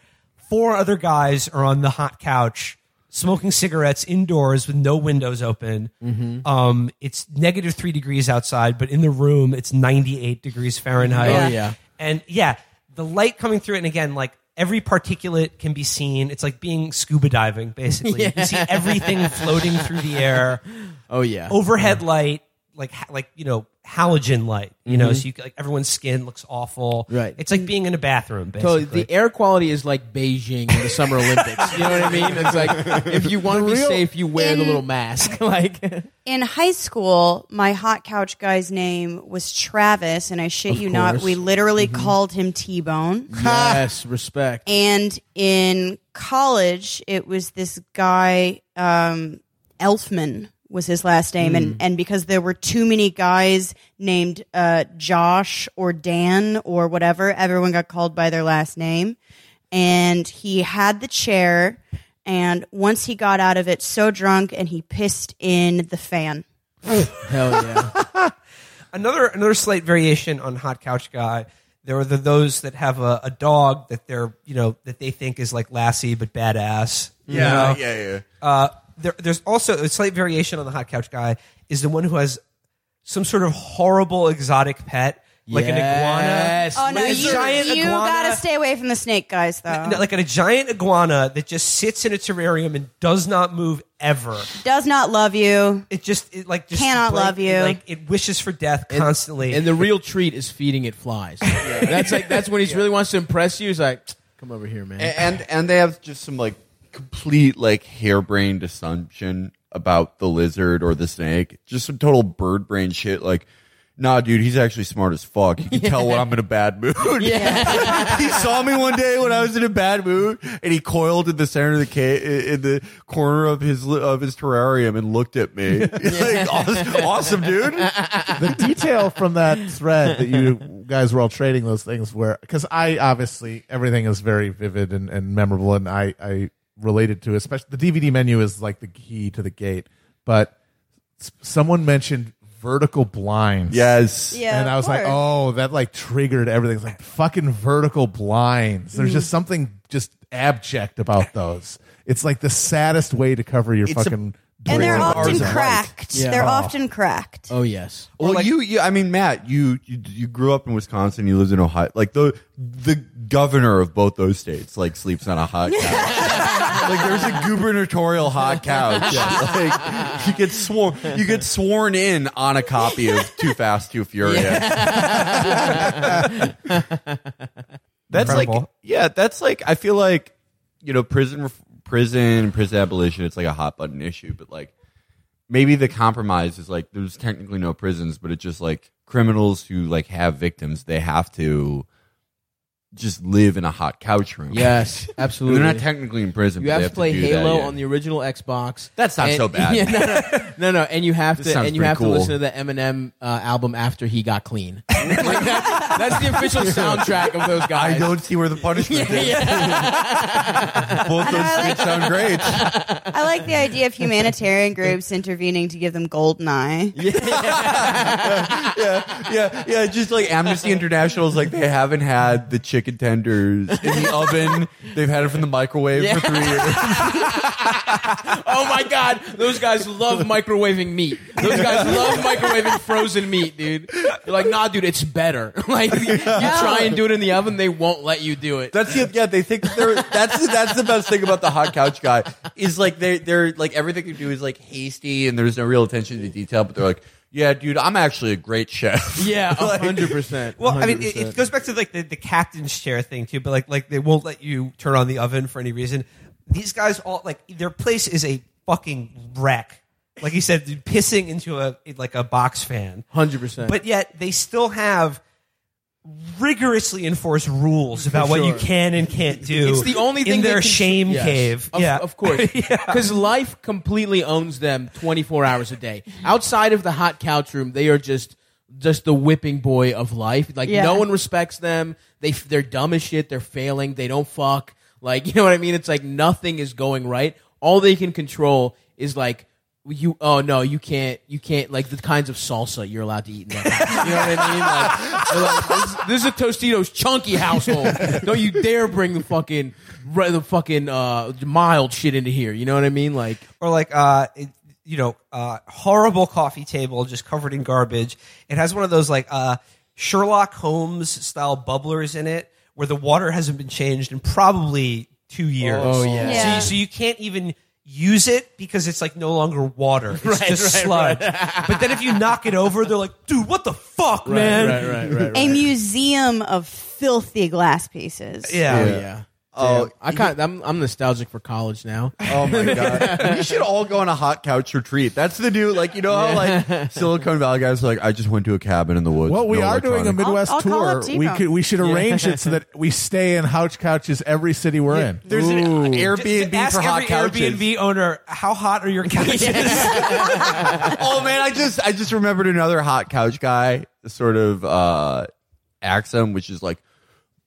Four other guys are on the hot couch smoking cigarettes indoors with no windows open. Mm-hmm. Um, it's negative three degrees outside, but in the room it's ninety eight degrees Fahrenheit. Oh, yeah. and yeah, the light coming through it, and again, like every particulate can be seen. It's like being scuba diving, basically. You can see everything floating through the air Oh yeah. overhead light, like like you know halogen light. You know, so you like everyone's skin looks awful. Mm-hmm. Right. It's like being in a bathroom. So Basically. the air quality is like Beijing in the Summer Olympics. You know what I mean? It's like if you want to be real- safe, you wear the little mask. like In high school, my hot couch guy's name was Travis, and I shit Of you not, we literally called him T Bone. yes, respect. And in college, it was this guy, um, Elfman was his last name. And, and because there were too many guys named uh, Josh or Dan or whatever, everyone got called by their last name. And he had the chair. And once he got out of it so drunk and he pissed in the fan. Hell yeah. another another slight variation on hot couch guy. There are the, those that have a, a dog that they're you know that they think is like Lassie but badass. you know? yeah, yeah. Uh, there, there's also a slight variation on the hot couch guy is the one who has some sort of horrible exotic pet like an iguana. Oh, no, Like a you, giant you iguana. gotta stay away from the snake guys, though. No, like a giant iguana that just sits in a terrarium and does not move ever. Does not love you. It just it like just Cannot blank- love you. Like it wishes for death constantly. And the real treat is feeding it flies. That's like that's when he really wants to impress you. He's like, come over here, man. and and they have just some like complete like harebrained assumption about the lizard or the snake. Just some total bird brain shit. Like, nah, dude, he's actually smart as fuck. You can tell when I'm in a bad mood. Yeah. he saw me one day when I was in a bad mood, and he coiled in the center of the ca- in the corner of his of his terrarium and looked at me. like, awesome, awesome, dude. the detail from that thread that you guys were all trading those things where because I obviously everything is very vivid and, and memorable and I I related to especially the DVD menu is like the key to the gate but s- someone mentioned vertical blinds Yes. Yeah, and I of was like course. oh that like triggered everything it's like fucking vertical blinds there's mm-hmm. just something just abject about those. It's like the saddest way to cover your It's a- fucking. and they're Bring often ours are cracked. Yeah. They're Oh. often cracked. Oh yes. Well, you, you, I mean, Matt, you, you, you grew up in Wisconsin. You lived in Ohio. Like the, the governor of both those states, like sleeps on a hot couch. Like there's a gubernatorial hot couch. Like you get sworn, you get sworn in on a copy of Too Fast, Too Furious. that's like, Incredible. yeah, that's like, I feel like, you know, prison, ref- prison, prison abolition. It's like a hot button issue, but like maybe the compromise is like there's technically no prisons, but it's just like criminals who like have victims, they have to just live in a hot couch room. Yes, absolutely. they're not technically in prison. you but have to play do Halo that, yeah. on the original Xbox. That's not And- so bad. Yeah, no, no, no, no, and you have This to and you have cool. to listen to the Eminem uh, album after he got clean. Like, that- that's the official soundtrack of those guys. I don't see where the punishment is. Both I know, those like- things sound great. I like the idea of humanitarian groups intervening to give them GoldenEye. yeah, yeah, yeah. Just like Amnesty International's like they haven't had the chicken tenders in the oven. They've had it from the microwave Yeah. for three years. oh my god, those guys love microwaving meat. Those guys love microwaving frozen meat, dude. They're like, nah, dude, it's better. like you try and do it in the oven, they won't let you do it. That's the, yeah. They think they're that's that's the best thing about the hot couch guy is like they they're like everything they do is like hasty and there's no real attention to detail. But they're like, yeah, dude, I'm actually a great chef. yeah, hundred percent. Well, I mean, it, it goes back to like the, the captain's chair thing too. But like, like they won't let you turn on the oven for any reason. These guys all like their place is a fucking wreck. Like he said, pissing into a like a box fan. hundred percent. But yet they still have rigorously enforce rules about what you can and can't do. It's the only thing in they their can- shame Yes. cave. Of, yeah, of course, Yeah. because life completely owns them twenty four hours a day. Outside of the hot couch room, they are just just the whipping boy of life. Like Yeah. no one respects them. They they're dumb as shit. They're failing. They don't fuck. Like you know what I mean? It's like nothing is going right. All they can control is like. You oh no you can't you can't like the kinds of salsa you're allowed to eat in that house. You know what I mean? Like, like, this, this is a Tostitos chunky household. Don't you dare bring the fucking re- the fucking uh, mild shit into here. You know what I mean? Like or like uh it, you know uh horrible coffee table just covered in garbage it has one of those like uh sherlock holmes style bubblers in it where the water hasn't been changed in probably two years Oh, yeah. Yeah. So, so you can't even use it because it's like no longer water it's Right, just right, sludge but then if you knock it over they're like dude what the fuck man right, right, right. A museum of filthy glass pieces. yeah, Oh yeah. Oh, Damn. I kind I'm I'm nostalgic for college now. Oh my god! we should all go on a hot couch retreat. That's the new, like you know how like Silicon Valley guys are like, I just went to a cabin in the woods. Well, we no are doing a electronics." Midwest I'll- I'll call tour. We T-Bone. could we should arrange it so that we stay in couch couches every city we're in. There's an Ooh. Airbnb Ask for hot every couches. Airbnb owner how hot are your couches oh man, I just I just remembered another hot couch guy sort of uh axiom, which is like,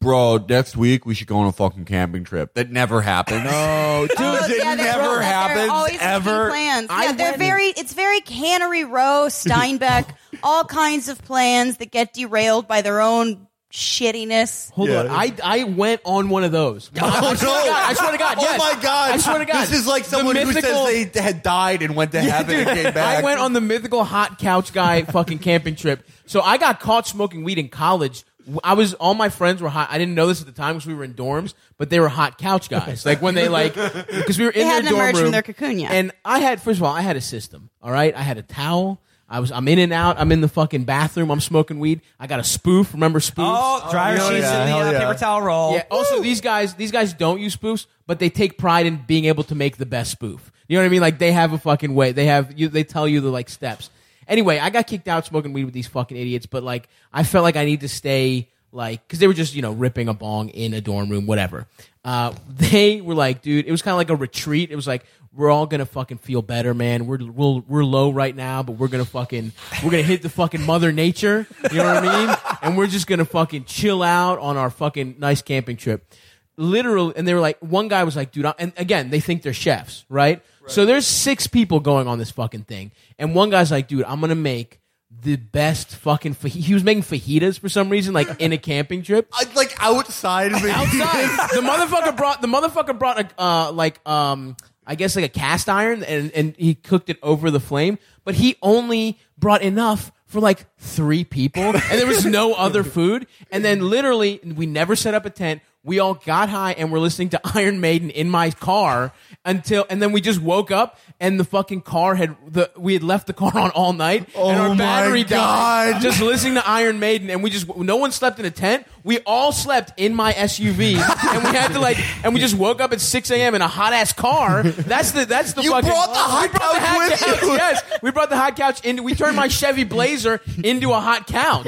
bro, next week we should go on a fucking camping trip. That never happened. No, dude, Oh, it yeah, never they're happens ever. Plans. I yeah, they're went- very. It's very Cannery Row, Steinbeck, all kinds of plans that get derailed by their own shittiness. Hold Yeah. on. I I went on one of those. Oh, I, swear to God. I swear to God. Oh my god! I swear to God. This is like The someone who mythical- says they had died and went to heaven and came back. I went on the mythical hot couch guy fucking camping trip. So I got caught smoking weed in college. I was all my friends were hot. I didn't know this at the time because we were in dorms, but they were hot couch guys. Like when they like because we were in They their hadn't dorm emerged from room, their cocoon yet. And I had first of all, I had a system. All right, I had a towel. I was I'm in and out. I'm in the fucking bathroom. I'm smoking weed. I got a spoof. Remember spoofs? oh dryer hell sheets yeah, in the hell uh, yeah. paper towel roll Yeah. Also, these guys, these guys don't use spoofs, but they take pride in being able to make the best spoof. You know what I mean? Like they have a fucking way. They have you. They tell you the like steps. Anyway, I got kicked out smoking weed with these fucking idiots, but like I felt like I need to stay like because they were just you know ripping a bong in a dorm room, whatever. Uh, they were like, dude, it was kind of like a retreat. It was like we're all gonna fucking feel better, man. We're we're, we're low right now, but we're gonna fucking we're gonna hit the fucking mother nature. You know what I mean? And we're just gonna fucking chill out on our fucking nice camping trip. Literally, and they were like, one guy was like, dude, I, and again, they think they're chefs, right? So there's six people going on this fucking thing, and one guy's like, dude, I'm gonna make the best fucking. He was making fajitas for some reason, like in a camping trip. Like outside of it. outside. the motherfucker brought the motherfucker brought a uh, like um I guess like a cast iron and and he cooked it over the flame, but he only brought enough for like three people and there was no other food and then literally we never set up a tent we all got high and we're listening to Iron Maiden in my car until and then we just woke up and the fucking car had the we had left the car on all night and Oh our my battery died just listening to Iron Maiden, and we just no one slept in a tent. We all slept in my SUV, and we had to like, and we just woke up at six a.m. in a hot ass car. That's the that's the You fucking. brought the hot we brought the couch hot with couch, you. Yes, we brought the hot couch into. We turned my Chevy Blazer into a hot couch,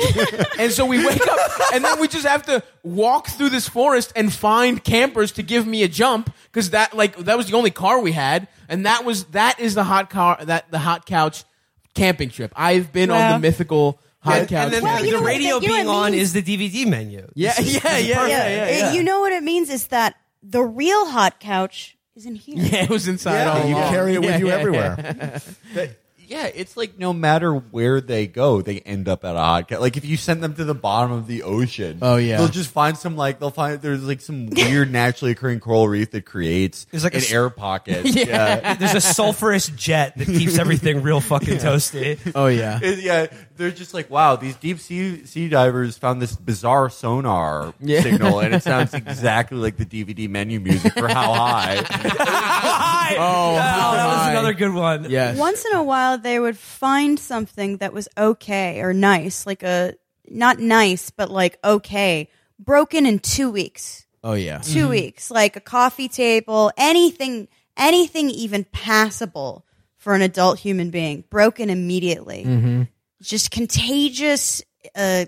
and so we wake up, and then we just have to walk through this forest and find campers to give me a jump because that like that was the only car we had, and that was that is the hot car that the hot couch camping trip. I've been on Wow. the mythical hot and, couch. and then Well, the, you the know what- radio you being it on means? is the DVD menu. yeah, is- yeah, yeah, yeah, Yeah, yeah, yeah. You know what it means is that the real hot couch is in here. Yeah, it was inside all you along. carry it with Yeah, you yeah, everywhere. yeah, it's like no matter where they go, they end up at a hot cat. Like if you send them to the bottom of the ocean, Oh, yeah. they'll just find some like they'll find there's like some weird naturally occurring coral reef that creates There's like a an s- air pocket. Yeah. There's a sulfurous jet that keeps everything real fucking toasty. Oh yeah. It- yeah, they're just like, wow, these deep sea sea divers found this bizarre sonar Yeah. signal, and it sounds exactly like the DVD menu music for How High. Oh, Oh, that was my. another good one. Yes. Once in a while, they would find something that was okay or nice, like a not nice, but like okay, broken in two weeks. Oh yeah. 2 weeks, like a coffee table, anything, anything even passable for an adult human being, broken immediately. Just contagious uh,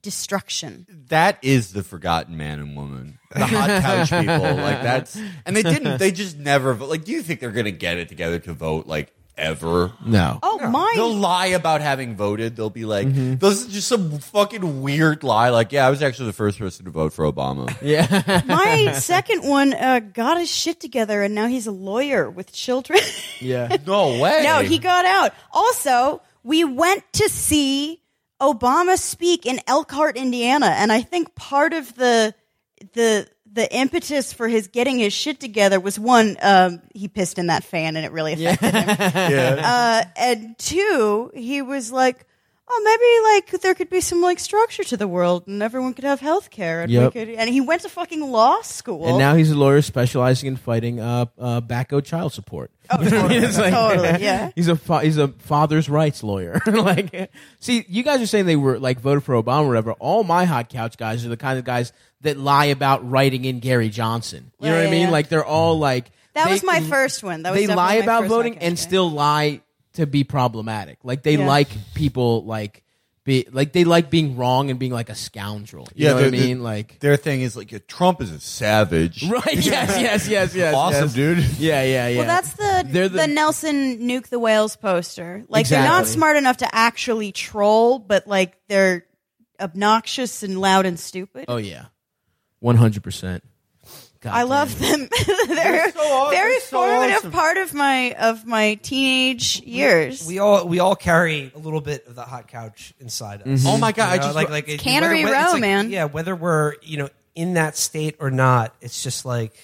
destruction. that is the forgotten man and woman, the hot couch people. Like that's, and they didn't. They just never vote. Like, do you think they're gonna get it together to vote? Like ever? No. Oh my! They'll lie about having voted. They'll be like, "This is just some fucking weird lie." Like, yeah, I was actually the first person to vote for Obama. Yeah. My second one uh, got his shit together, and now he's a lawyer with children. yeah. No way. no, he got out. Also, we went to see Obama speak in Elkhart, Indiana, and I think part of the the the impetus for his getting his shit together was one, um, he pissed in that fan, and it really affected him. Yeah. Uh, and two, he was like. Oh, maybe like there could be some like structure to the world, and everyone could have health care. And, we Yep. could, and he went to fucking law school. And now he's a lawyer specializing in fighting uh, uh, backo child support. oh, You know what I mean? It's like- totally, yeah. He's a fa- he's a father's rights lawyer. like, see, you guys are saying they were like voted for Obama or whatever. All my hot couch guys are the kind of guys that lie about writing in Gary Johnson. You know Yeah, what I mean? yeah. Like they're all like That they- was my first one. That was they lie about voting and yeah. still lie to be problematic. Like they Yeah. like people like be like they like being wrong and being like a scoundrel. You know what I the- the- mean? Like their thing is like, Trump is a savage. right? Yes, yes, yes, yes. awesome, yes. dude. Yeah, yeah, yeah. Well, that's the They're the, the- Nelson nuke the whales poster. Like they're not smart enough to actually troll, but like they're obnoxious and loud and stupid. Oh yeah, one hundred percent. I love them. they're so aw- very they're so formative awesome. part of my of my teenage years. We all we all carry a little bit of the hot couch inside us. Mm-hmm. Oh my god! I You know, just like like it- Cannery whether- Row, it's like- man. Yeah, whether we're you know in that state or not, it's just like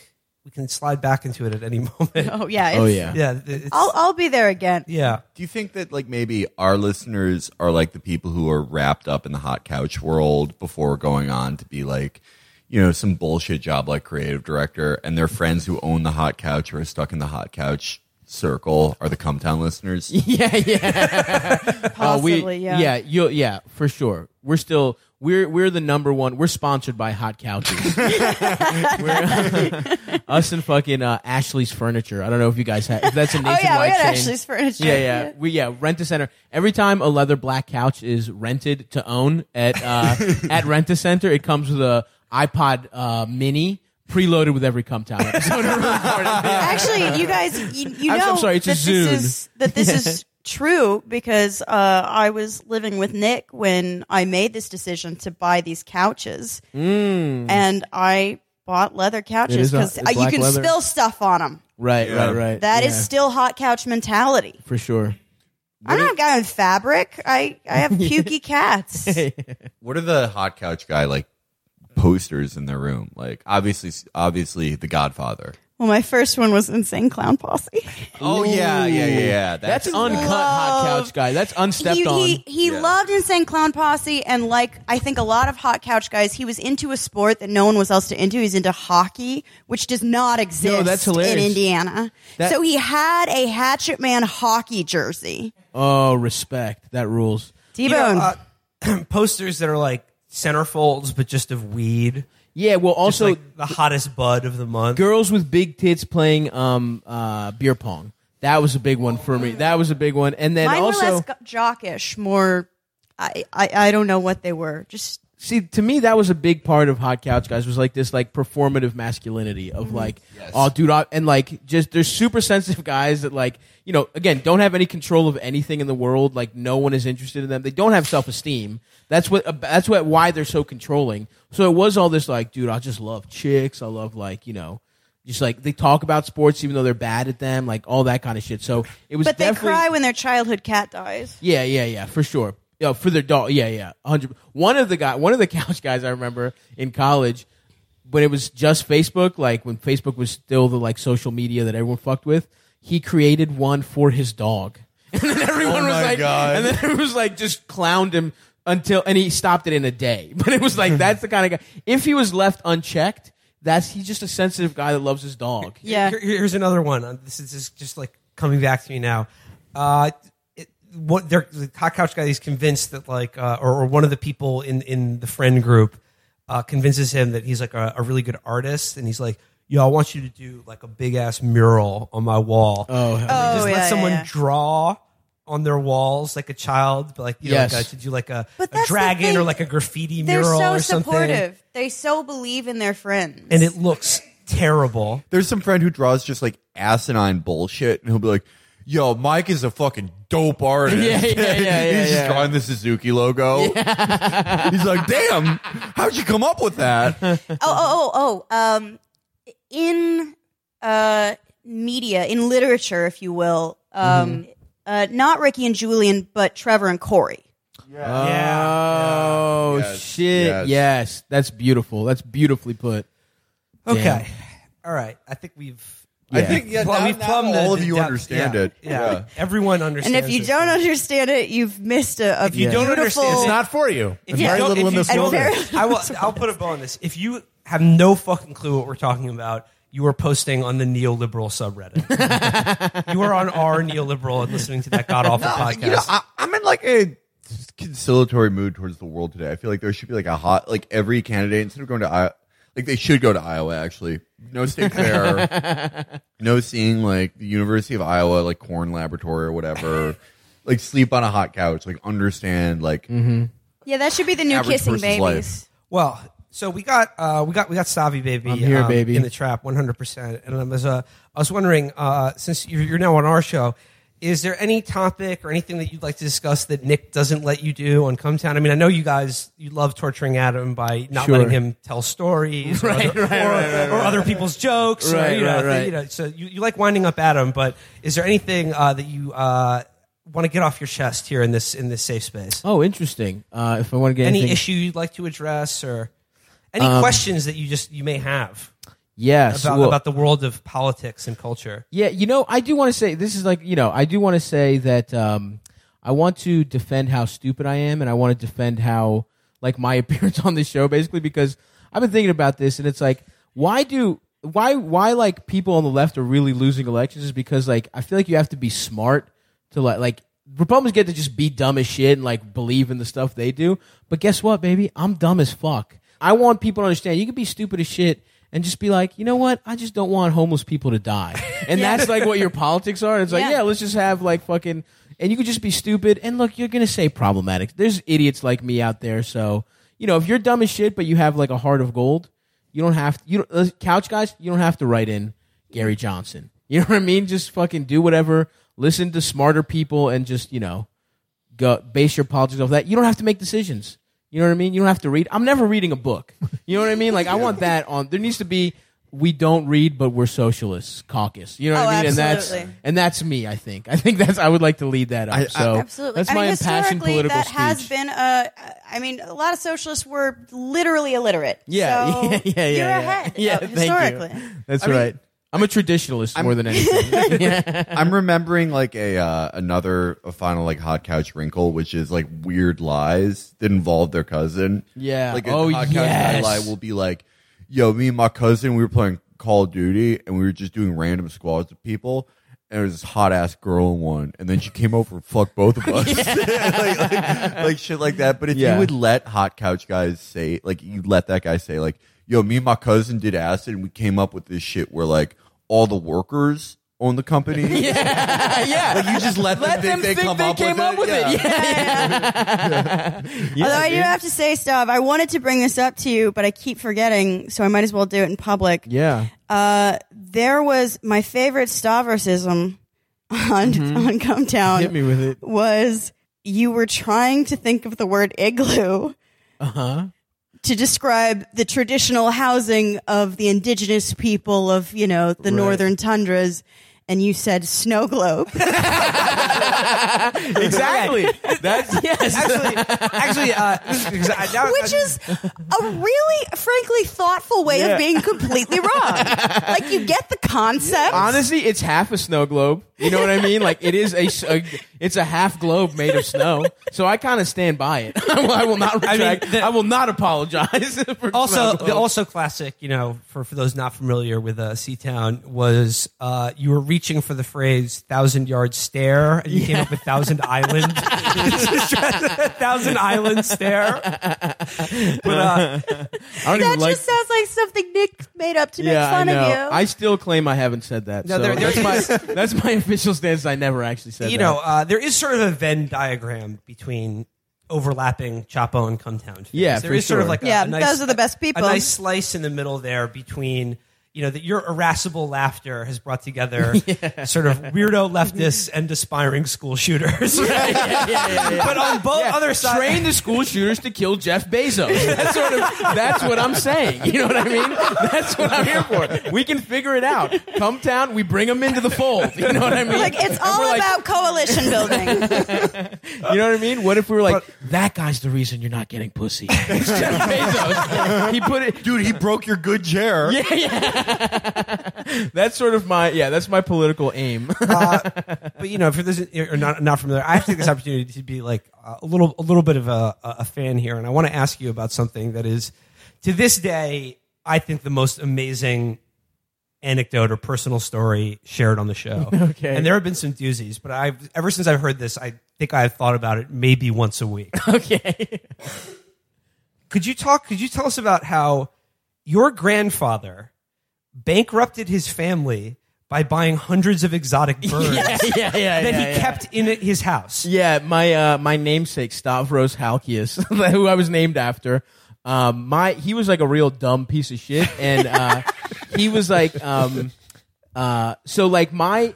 we can slide back into it at any moment. oh yeah. Oh, it's, Oh yeah. Yeah, it's, I'll I'll be there again. yeah. Do you think that like maybe our listeners are like the people who are wrapped up in the hot couch world before going on to be like, you know, some bullshit job like creative director, and their friends who own the hot couch or are stuck in the hot couch circle are the Cumtown listeners? Yeah, yeah. Uh, we- Possibly, yeah. yeah, you, yeah, for sure. We're still we're we're the number one. We're sponsored by Hot Couches. We're- us and fucking uh, Ashley's Furniture. I don't know if you guys have. If that's a Oh nationwide yeah, we had chain. Ashley's furniture. Yeah, yeah, we yeah. Rent a center. Every time a leather black couch is rented to own at uh, at Rent a Center, it comes with a iPod uh, Mini preloaded with every Cum Town episode. Actually, you guys, you, you I'm- know I'm sorry, it's a that Zune. this is that this is true because uh, I was living with Nick when I made this decision to buy these couches, and I bought leather couches Mm. is a- because it's you black can leather. spill stuff on them. right, Yeah. right, right. That is Yeah, still hot couch mentality. for sure. I'm not a guy in fabric. I, I have pukey cats. What are the hot couch guy like posters in their room? Like obviously, obviously, The Godfather. Well, my first one was Insane Clown Posse. Oh yeah, yeah, yeah, yeah. That's uncut hot couch guy. That's unstepped he, on. He, he Yeah. loved Insane Clown Posse, and like I think a lot of hot couch guys, he was into a sport that no one was else to into. He's into hockey, which does not exist that's in. Indiana. That- so he had a Hatchet Man hockey jersey. oh, respect. That rules. T You Bone. know, uh, posters that are like centerfolds, but just of weed. Yeah. Well, Just also like the hottest bud of the month. girls with big tits playing um uh beer pong. That was a big one for me. That was a big one. And then Mine also were less go- jockish, more. I, I I don't know what they were. Just see to me that was a big part of hot couch guys was like this like performative masculinity of like oh dude I, and like just there's super sensitive guys that like you know again don't have any control of anything in the world like no one is interested in them. They don't have self-esteem. That's what uh, that's what why they're so controlling. So it was all this like dude I just love chicks. I love like you know just like they talk about sports even though they're bad at them like all that kind of shit. So it was but they cry when their childhood cat dies. yeah, yeah, yeah, for sure. Yeah, for their dog. Yeah, yeah, hundred. One of the guy, one of the couch guys I remember in college when it was just Facebook, like when Facebook was still the like social media that everyone fucked with. He created one for his dog, and then everyone Oh was like, God. and then everyone was like, just clowned him until, and he stopped it in a day. But it was like that's the kind of guy. If he was left unchecked, that's he's just a sensitive guy that loves his dog. Yeah. Here- here's another one. Uh, This is just, just like coming back to me now. Uh, it, what they're, the hot couch guy is convinced that like, uh, or, or one of the people in in the friend group uh, convinces him that he's like a, a really good artist, and he's like, "Yo, I want you to do like a big ass mural on my wall." Oh, hell And yeah. just Oh, let someone yeah, yeah. draw on their walls like a child, but like you know, Yes. like, uh, to do like a, But a that's the dragon thing. or like a graffiti They're mural so or something, supportive. They so believe in their friends. and it looks terrible. There's some friend who draws just like asinine bullshit, and he'll be like, "Yo, Mike is a fucking dope artist." Yeah, yeah, yeah, yeah, He's yeah. just drawing the Suzuki logo. He's like, "Damn, how'd you come up with that?" oh, oh, oh, oh. Um, in uh, media, in literature, if you will, um, uh, not Ricky and Julian, but Trevor and Cory. Yeah. Oh Yes, shit! yes. Yes. that's beautiful. That's beautifully put. Okay. Damn. All right. I think we've. I think yeah, Well, now, we've now plumbed the- all of the you depth. understand Yeah. it. Yeah. Everyone understands. And if you this don't thing. understand it, you've missed a, a If you don't beautiful. understand- It's not for you. if There's you very don't- little if in you this don't- wilderness. I will. I'll put a bow on this. If you have no fucking clue what we're talking about, you are posting on the neoliberal subreddit. you are on our neoliberal and listening to that god awful podcast. You know, I, I'm in like a conciliatory mood towards the world today. I feel like there should be like a hot, like every candidate instead of going to Iowa, like they should go to Iowa. Actually, no state fair, no seeing like the University of Iowa, like corn laboratory or whatever. like sleep on a hot couch, like understand, like yeah, that should be the new Average kissing person's babies. life. Well, so we got uh, we got we got Stavvy baby. I'm here, um, baby. in the trap, one hundred percent. And I was uh, I was wondering uh, since you're, you're now on our show, is there any topic or anything that you'd like to discuss that Nick doesn't let you do on Cum Town? I mean, I know you guys you love torturing Adam by not Sure. letting him tell stories or, other, right, or, right, right, or other people's jokes. or, Right, you know, right, right. You know, so you, you like winding up Adam, but is there anything uh, that you uh, want to get off your chest here in this in this safe space? Oh, interesting. Uh, if I want to get any anything, issue you'd like to address or any Um, questions that you just you may have yes, about, well- about the world of politics and culture Yeah, you know, I do want to say this is like, you know, I do want to say that um, I want to defend how stupid I am, and I want to defend how like my appearance on this show, basically, because I've been thinking about this, and it's like, why do why why like people on the left are really losing elections is because like I feel like you have to be smart to like like Republicans get to just be dumb as shit and like believe in the stuff they do, but guess what, baby, I'm dumb as fuck. I want people to understand you can be stupid as shit and just be like, you know what? I just don't want homeless people to die. And that's like what your politics are. It's like, Yeah. yeah, let's just have like fucking, and you could just be stupid. And look, you're going to say problematic. There's idiots like me out there. So, you know, if you're dumb as shit, but you have like a heart of gold, you don't have to, you don't, uh, couch guys, you don't have to write in Gary Johnson. You know what I mean? Just fucking do whatever, listen to smarter people and just, you know, go base your politics off that. You don't have to make decisions. You know what I mean? You don't have to read. I'm never reading a book. You know what I mean? Like I want that on. There needs to be we don't read, but we're socialists caucus. You know what Oh, I mean? And that's absolutely. and that's me. I think. I think that's. I would like to lead that up. I- I- so Absolutely. that's I my mean, impassioned historically, political that speech. has been a. I mean, a lot of socialists were literally illiterate. yeah, So yeah, yeah, yeah. You're yeah. ahead. Yeah, uh, thank historically. you. That's I mean- right. I'm a traditionalist more than anything. yeah. I'm remembering like a uh, another a final like hot couch wrinkle, which is like weird lies that involve their cousin. Yeah. like a Oh, hot couch yes. lie will be like, "Yo, me and my cousin, we were playing Call of Duty, and we were just doing random squads of people." And there was this hot ass girl in one, and then she came over and fucked both of us, like, like, like shit like that. But if Yeah. you would let hot couch guys say, like, you let that guy say, like, "Yo, me and my cousin did acid, and we came up with this shit where like all the workers own the company." yeah, yeah. Like you just let them Let think them they think come they up came with up it. with yeah. it. Yeah. Yeah, Although I do have to say, Stav, I wanted to bring this up to you, but I keep forgetting, so I might as well do it in public. Yeah. Uh, there was my favorite Stavrisism on on Cum Town Mm-hmm. Hit me with it. was you were trying to think of the word igloo Uh huh. To describe the traditional housing of the indigenous people of you know the Right. northern tundras, and you said snow globe. Exactly. That's yes. actually, actually, uh, this is because I, now, which is a really, frankly, thoughtful way Yeah. of being completely wrong. like you get the concept. Honestly, it's half a snow globe. You know what I mean? Like it is a, s- a- it's a half globe made of snow. So I kind of stand by it. I will, I will not I mean, retract. I, will not apologize. For also the also classic, you know, for for those not familiar with uh, Seatown, was uh, you were reaching for the phrase "thousand yard stare" and you came up with "thousand island," "thousand island stare." But uh, I don't that even like. just sounds like something Nick made up to yeah, make fun of you. I still claim I haven't said that. No, so there- there that's my that's my official stance. I never actually said you that. know, uh, there is sort of a Venn diagram between overlapping Chapo and Cumtown. Fans. Yeah, there for is sort of like a, Yeah, a nice, those are the best people. A nice slice in the middle there between. You know that your irascible laughter has brought together sort of weirdo leftists and aspiring school shooters. But on both Yeah, other sides, train the school shooters to kill Jeff Bezos. That's sort of that's what I'm saying. You know what I mean? That's what I'm here for. We can figure it out. Cum Town, we bring them into the fold. You know what I mean? like it's all we're like, about coalition building. You know what I mean? What if we were like, that guy's the reason you're not getting pussy? It's Jeff Bezos. He put it. Dude, he broke your good chair. Yeah, yeah. that's sort of my yeah. That's my political aim. but you know, for this or not not familiar, I have to take this opportunity to be like uh, a little a little bit of a, a fan here, and I want to ask you about something that is to this day I think the most amazing anecdote or personal story shared on the show. Okay. and there have been some doozies, but I've ever since I've heard this, I think I've thought about it maybe once a week. okay. could you talk? Could you tell us about how your grandfather bankrupted his family by buying hundreds of exotic birds? Yeah, yeah, yeah. that yeah, he yeah. kept in his house. Yeah, my uh, my namesake Stavros Halkias, who I was named after. Um, my he was like a real dumb piece of shit, and uh, he was like, um, uh, so like my.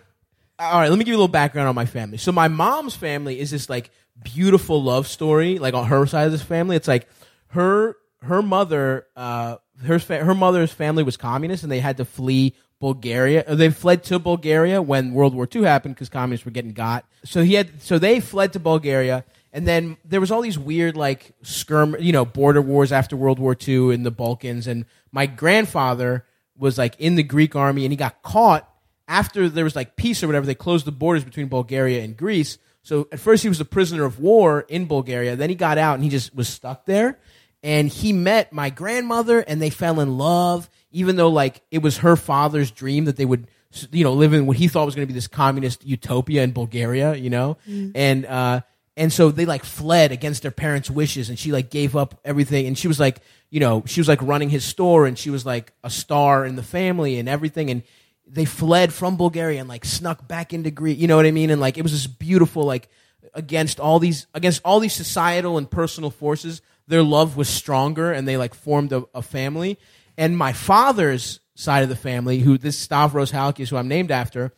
All right, let me give you a little background on my family. So my mom's family is this like beautiful love story. Like on her side of this family, it's like her her mother uh her fa- her mother's family was communist and they had to flee Bulgaria. They fled to Bulgaria when World War II happened because communists were getting got. So he had so they fled to Bulgaria and then there was all these weird like skirm you know border wars after World War II in the Balkans and my grandfather was like in the Greek army and he got caught after there was like peace or whatever, they closed the borders between Bulgaria and Greece. So at first he was a prisoner of war in Bulgaria. Then he got out and he just was stuck there. And he met my grandmother and they fell in love, even though like it was her father's dream that they would, you know, live in what he thought was going to be this communist utopia in Bulgaria, you know? And, uh, and so they like fled against their parents' wishes and she like gave up everything. And she was like, you know, she was like running his store and she was like a star in the family and everything. And, they fled from Bulgaria and like snuck back into Greece. You know what I mean? And like it was this beautiful like against all these against all these societal and personal forces, their love was stronger and they like formed a, a family. And my father's side of the family, who this Stavros Halkias, who I'm named after,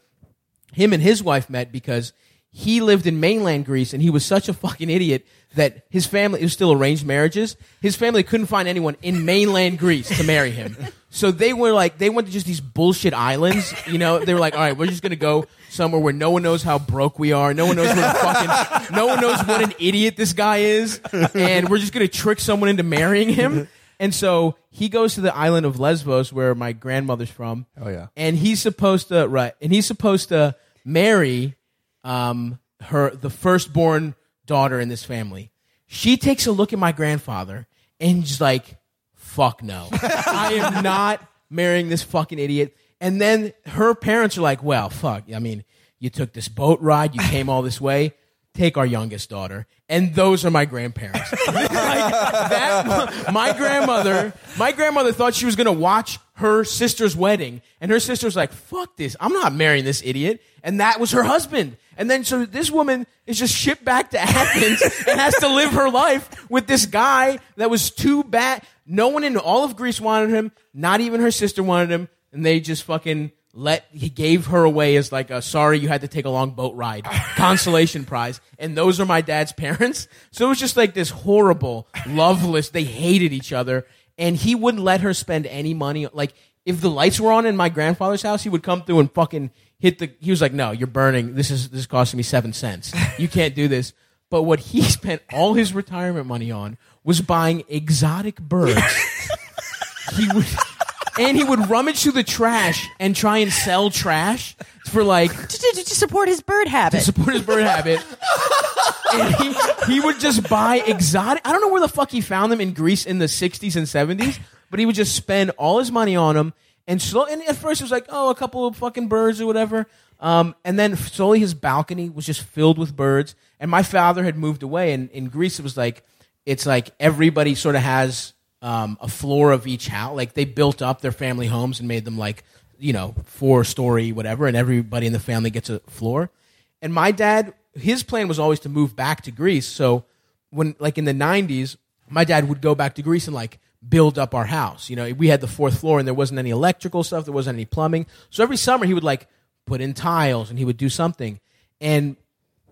him and his wife met because he lived in mainland Greece and he was such a fucking idiot that his family it was still arranged marriages. His family couldn't find anyone in mainland Greece to marry him. So they were like they went to just these bullshit islands, you know. They were like, "All right, we're just going to go somewhere where no one knows how broke we are. No one knows what a fucking no one knows what an idiot this guy is, and we're just going to trick someone into marrying him." And so he goes to the island of Lesbos where my grandmother's from. Oh, yeah. And he's supposed to right, and he's supposed to marry um, her the firstborn daughter in this family. She takes a look at my grandfather and she's like, "Fuck no, I am not marrying this fucking idiot." And then her parents are like, "Well, fuck. I mean, you took this boat ride, you came all this way." Take our youngest daughter, and those are my grandparents. Like, that, my grandmother, my grandmother thought she was gonna watch her sister's wedding, and her sister's like, "Fuck this! I'm not marrying this idiot." And that was her husband. And then so this woman is just shipped back to Athens and has to live her life with this guy that was too bad. No one in all of Greece wanted him. Not even her sister wanted him, and they just fucking let he gave her away as like a sorry you had to take a long boat ride. Consolation prize. And those are my dad's parents. So it was just like this horrible loveless they hated each other. And he wouldn't let her spend any money. Like if the lights were on in my grandfather's house he would come through and fucking hit the he was like no you're burning. This is this is costing me seven cents. You can't do this. But what he spent all his retirement money on was buying exotic birds. He would and he would rummage through the trash and try and sell trash for like to, to, to support his bird habit. to support his bird habit. And he, he would just buy exotic. I don't know where the fuck he found them in Greece in the 60s and 70s, but he would just spend all his money on them. And slow, and at first it was like, oh, a couple of fucking birds or whatever. Um, and then slowly his balcony was just filled with birds. And my father had moved away. And in Greece it was like, it's like everybody sort of has um, a floor of each house. Like they built up their family homes and made them like, you know, four story, whatever. And everybody in the family gets a floor. And my dad, his plan was always to move back to Greece. So when, like in the 90s, my dad would go back to Greece and like build up our house. You know, we had the fourth floor and there wasn't any electrical stuff, there wasn't any plumbing. So every summer he would like put in tiles and he would do something. And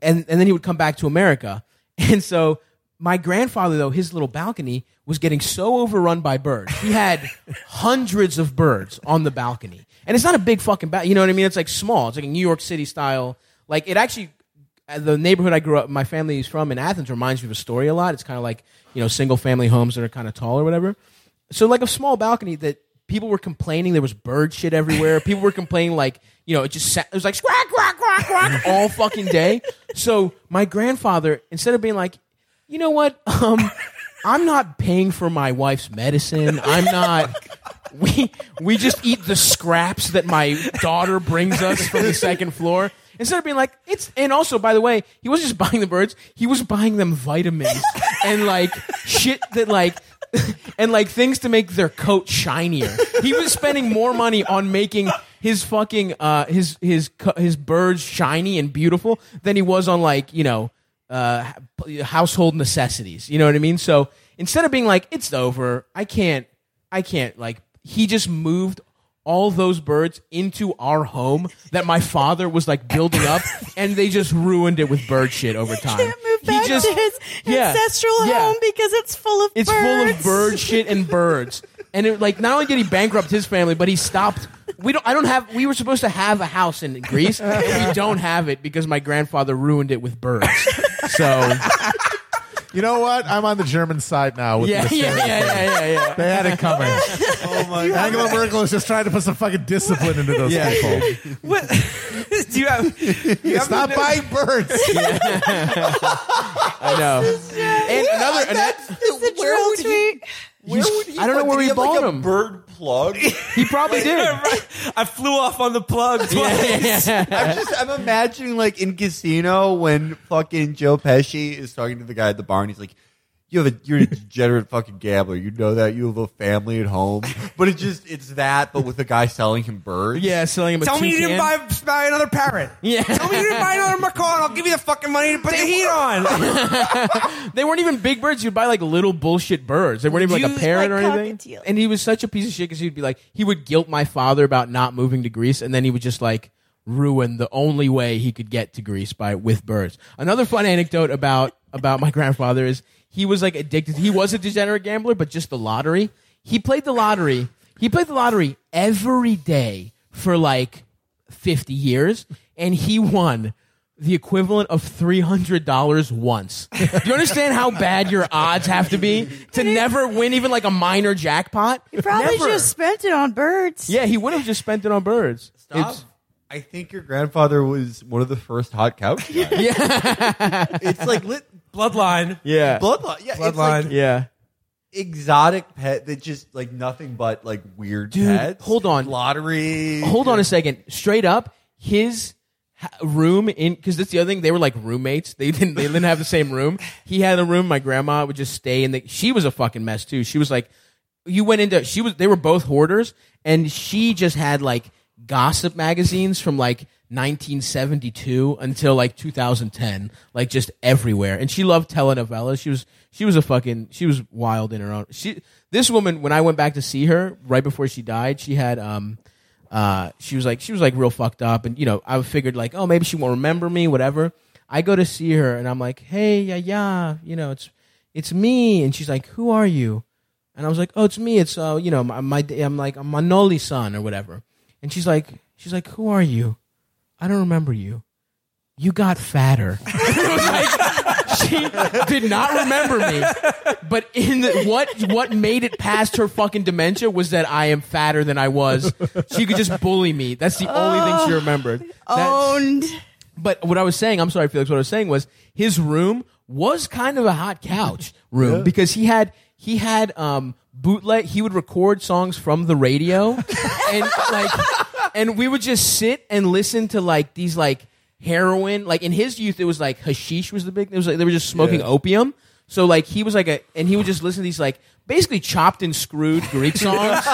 and and then he would come back to America. And so my grandfather though, his little balcony was getting so overrun by birds. He had hundreds of birds on the balcony. And it's not a big fucking balcony, you know what I mean? It's like small. It's like a New York City style. Like it actually uh, the neighborhood I grew up, my family is from in Athens, reminds me of a story a lot. It's kind of like you know single family homes that are kind of tall or whatever. So like a small balcony that people were complaining there was bird shit everywhere. people were complaining like you know it just sat, it was like squawk quack quack quack all fucking day. So my grandfather instead of being like, you know what, um, I'm not paying for my wife's medicine. I'm not. We we just eat the scraps that my daughter brings us from the second floor. Instead of being like, it's, and also, by the way, he wasn't just buying the birds, he was buying them vitamins and like shit that like, and like things to make their coat shinier. He was spending more money on making his fucking, uh, his, his, his birds shiny and beautiful than he was on like, you know, uh, household necessities. You know what I mean? So instead of being like, it's over, I can't, I can't, like, he just moved all those birds into our home that my father was like building up, and they just ruined it with bird shit over time. Can't move back he just, to his yeah, ancestral yeah. home because it's full of It's birds. full of bird shit and birds. And it, like, not only did he bankrupt his family, but he stopped. We don't. I don't have. We were supposed to have a house in Greece, and we don't have it because my grandfather ruined it with birds. So You know what? I'm on the German side now. With yeah, this yeah, yeah, yeah, yeah, yeah. They had it coming. Oh my Angela Merkel is just trying to put some fucking discipline into those Yeah. people. What? Do you have? You have Stop the- buying birds. I know. And another. and that- the dril tweet. Where would he? I don't know did where he he have, like, bought a him. Bird plug. he probably did. I flew off on the plug twice. I'm just I'm imagining like in Casino when fucking Joe Pesci is talking to the guy at the bar and he's like, "You have a you're a degenerate fucking gambler. You know that you have a family at home, but it's just it's that, but with a guy selling him birds. Yeah, selling him a Tell me you didn't toucan. buy, buy another parrot. Yeah. Tell me you didn't buy another macaw, and I'll give you the fucking money to put the heat on. They weren't even big birds. You'd buy like little bullshit birds. They weren't even like a Used parrot like or anything. cockatiel. And he was such a piece of shit because he'd be like, he would guilt my father about not moving to Greece, and then he would just like ruin the only way he could get to Greece by with birds. Another fun anecdote about about my grandfather is he was like addicted. He was a degenerate gambler, but just the lottery. He played the lottery. He played the lottery every day for like 50 years and he won the equivalent of $300 once. Do you understand how bad your odds have to be to never win even like a minor jackpot? You probably Never. just spent it on birds. Yeah, he would have just spent it on birds. Stop. It's- I think your grandfather was one of the first hot couch guys. yeah. it's like lit Bloodline. yeah. bloodline. Yeah, it's Bloodline. like Yeah. exotic pet that just like nothing but like weird Dude, pets. hold on. lottery. Hold on a second. Straight up, his ha- room in because that's the other thing. They were like roommates. They didn't. They didn't have the same room. He had a room. My grandma would just stay in the. She was a fucking mess too. She was like, you went into. She was. They were both hoarders, and she just had like gossip magazines from like 1972 until like 2010, like just everywhere. And she loved telenovelas. She was she was a fucking she was wild in her own. She this woman when I went back to see her right before she died, she had um uh she was like she was like real fucked up and you know, I figured like, oh, maybe she won't remember me, whatever. I go to see her and I'm like, "Hey, yeah, yeah, you know, it's it's me." And she's like, "Who are you?" And I was like, "Oh, it's me. It's uh, you know, my, my I'm like I'm son or whatever." And she's like, she's like, "Who are you?" I don't remember you. You got fatter. it was like she did not remember me. But in the, what what made it past her fucking dementia was that I am fatter than I was. She could just bully me. That's the only thing she remembered. That's- Owned. but what I was saying, I'm sorry, Felix. What I was saying was his room was kind of a hot couch room because he had he had um bootleg. He would record songs from the radio, and like, and we would just sit and listen to like these like heroin. Like in his youth, it was like hashish was the big. It was like they were just smoking opium. So like he was like a, and he would just listen to these like basically chopped and screwed Greek songs.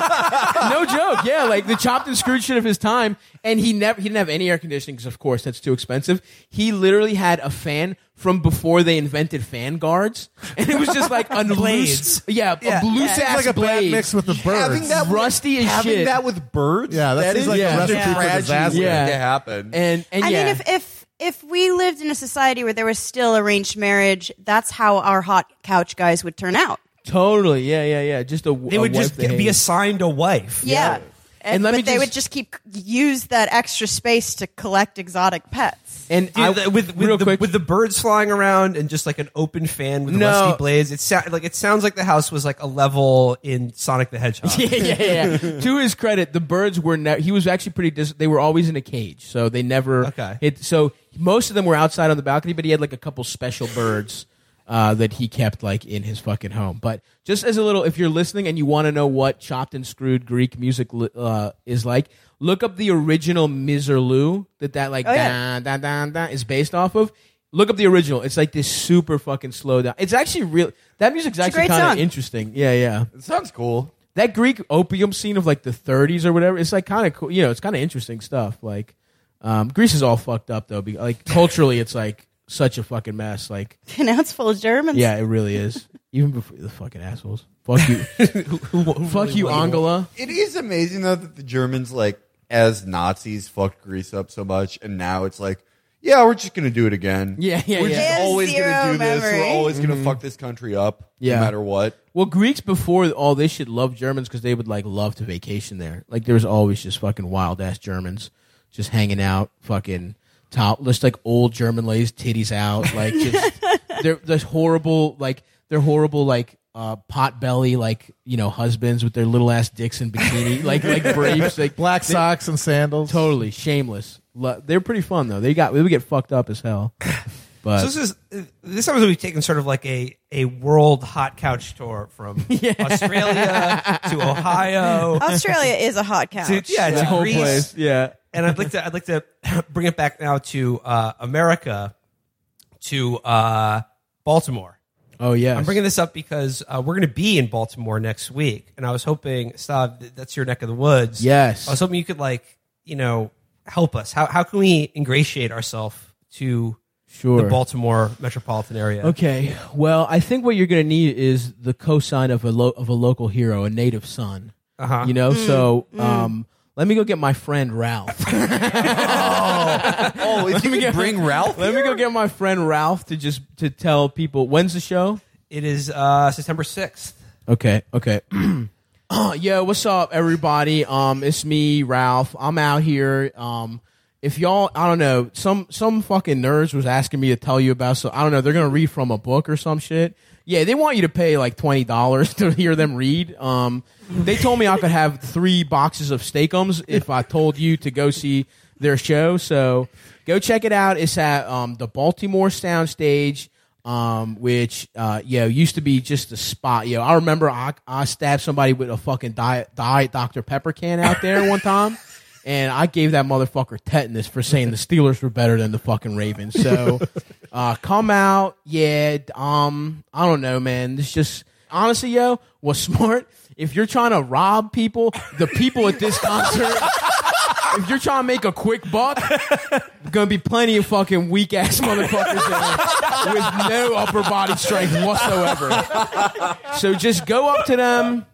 no joke, yeah, like the chopped and screwed shit of his time. And he never, he didn't have any air conditioning because of course that's too expensive. He literally had a fan from before they invented fan guards, and it was just like a Blades. loose, yeah, Yeah. a loose Yeah, ass like a bad blade. mix with the birds. Having birds. that with- Rusty as shit. having shit. that with birds. Yeah, that that seems is like a such recipe for disaster. Yeah. to happen. and and I yeah, mean, if, if if we lived in a society where there was still arranged marriage, that's how our hot couch guys would turn out. totally, yeah, yeah, yeah. Just a They a would wife just that get, be hates. assigned a wife. Yeah. And And, let but me they just- would just keep use that extra space to collect exotic pets. And Dude, I, the- with with real the, quick, with the birds flying around and just like an open fan with No. rusty blades, it sound like it sounds like the house was like a level in Sonic the Hedgehog. yeah, yeah, yeah. to his credit, the birds were. Ne- he was actually pretty. Dis- they were always in a cage, so they never. Okay. Hit, so most of them were outside on the balcony, but he had like a couple special birds uh, that he kept like in his fucking home. But just as a little, if you're listening and you want to know what chopped and screwed Greek music uh, is like, look up the original Miserlou that that like Oh, yeah. da, da, da, da, is based off of. Look up the original. It's like this super fucking slow down. It's actually real. That music's a actually kind of interesting. Yeah, yeah it sounds cool. that Greek opium scene of like the 30s or whatever. It's like kind of cool. You know, it's kind of interesting stuff. Like, um, Greece is all fucked up though. Be- Like culturally, it's like such a fucking mess. Like, now it's full of Germans. yeah, it really is. Even before the fucking assholes. Fuck you. Fuck you, Angela. It is amazing though that the Germans, like as Nazis, fucked Greece up so much, and now it's like, yeah, we're just gonna do it again. Yeah, yeah, we're yeah. just have always gonna do this. We're always gonna fuck mm-hmm. this country up, Yeah. no matter what. Well, Greeks before all this shit loved Germans because they would like love to vacation there. Like there was always just fucking wild ass Germans just hanging out, fucking top, just like old German ladies, titties out, like just they're there's horrible like they're horrible like uh, pot belly like you know husbands with their little ass dicks in bikini, like like briefs, like Black they- socks and sandals. totally shameless. Lo- They're pretty fun though. They got we would get fucked up as hell, but So this is this time we've taken sort of like a a world hot couch tour from Australia to Ohio. Australia is a hot couch. To, yeah, the to whole Greece. place, yeah. And I'd like to I'd like to bring it back now to uh, America, to uh, Baltimore. Oh yeah, I'm bringing this up because uh, we're going to be in Baltimore next week, and I was hoping, Stav, that's your neck of the woods. Yes. I was hoping you could like you know help us. How how can we ingratiate ourselves to sure. the Baltimore metropolitan area? Okay. Well, I think what you're going to need is the cosign of a lo- of a local hero, a native son. Uh-huh. You know, so um, let me go get my friend Ralph. Oh, if you me could get- bring Ralph, let me go get my friend Ralph to just to tell people when's the show. It is uh, September sixth. Okay, okay. Uh, Yo, what's up, everybody? Um, it's me, Ralph. I'm out here. Um, if y'all, I don't know, some some fucking nerds was asking me to tell you about. So I don't know, they're gonna read from a book or some shit. Yeah, they want you to pay like twenty dollars to hear them read. Um, they told me I could have three boxes of steakums if I told you to go see their show. So go check it out. It's at um, the Baltimore Soundstage um, which uh, yo used to be just a spot. Yo, I remember I, I stabbed somebody with a fucking diet, diet Dr Pepper can out there one time, and I gave that motherfucker tetanus for saying the Steelers were better than the fucking Ravens. So, uh, come out, yeah. Um, I don't know, man. It's just honestly, yo, was smart. If you're trying to rob people, the people at this concert. If you're trying to make a quick buck, gonna be plenty of fucking weak ass motherfuckers there with no upper body strength whatsoever. So just go up to them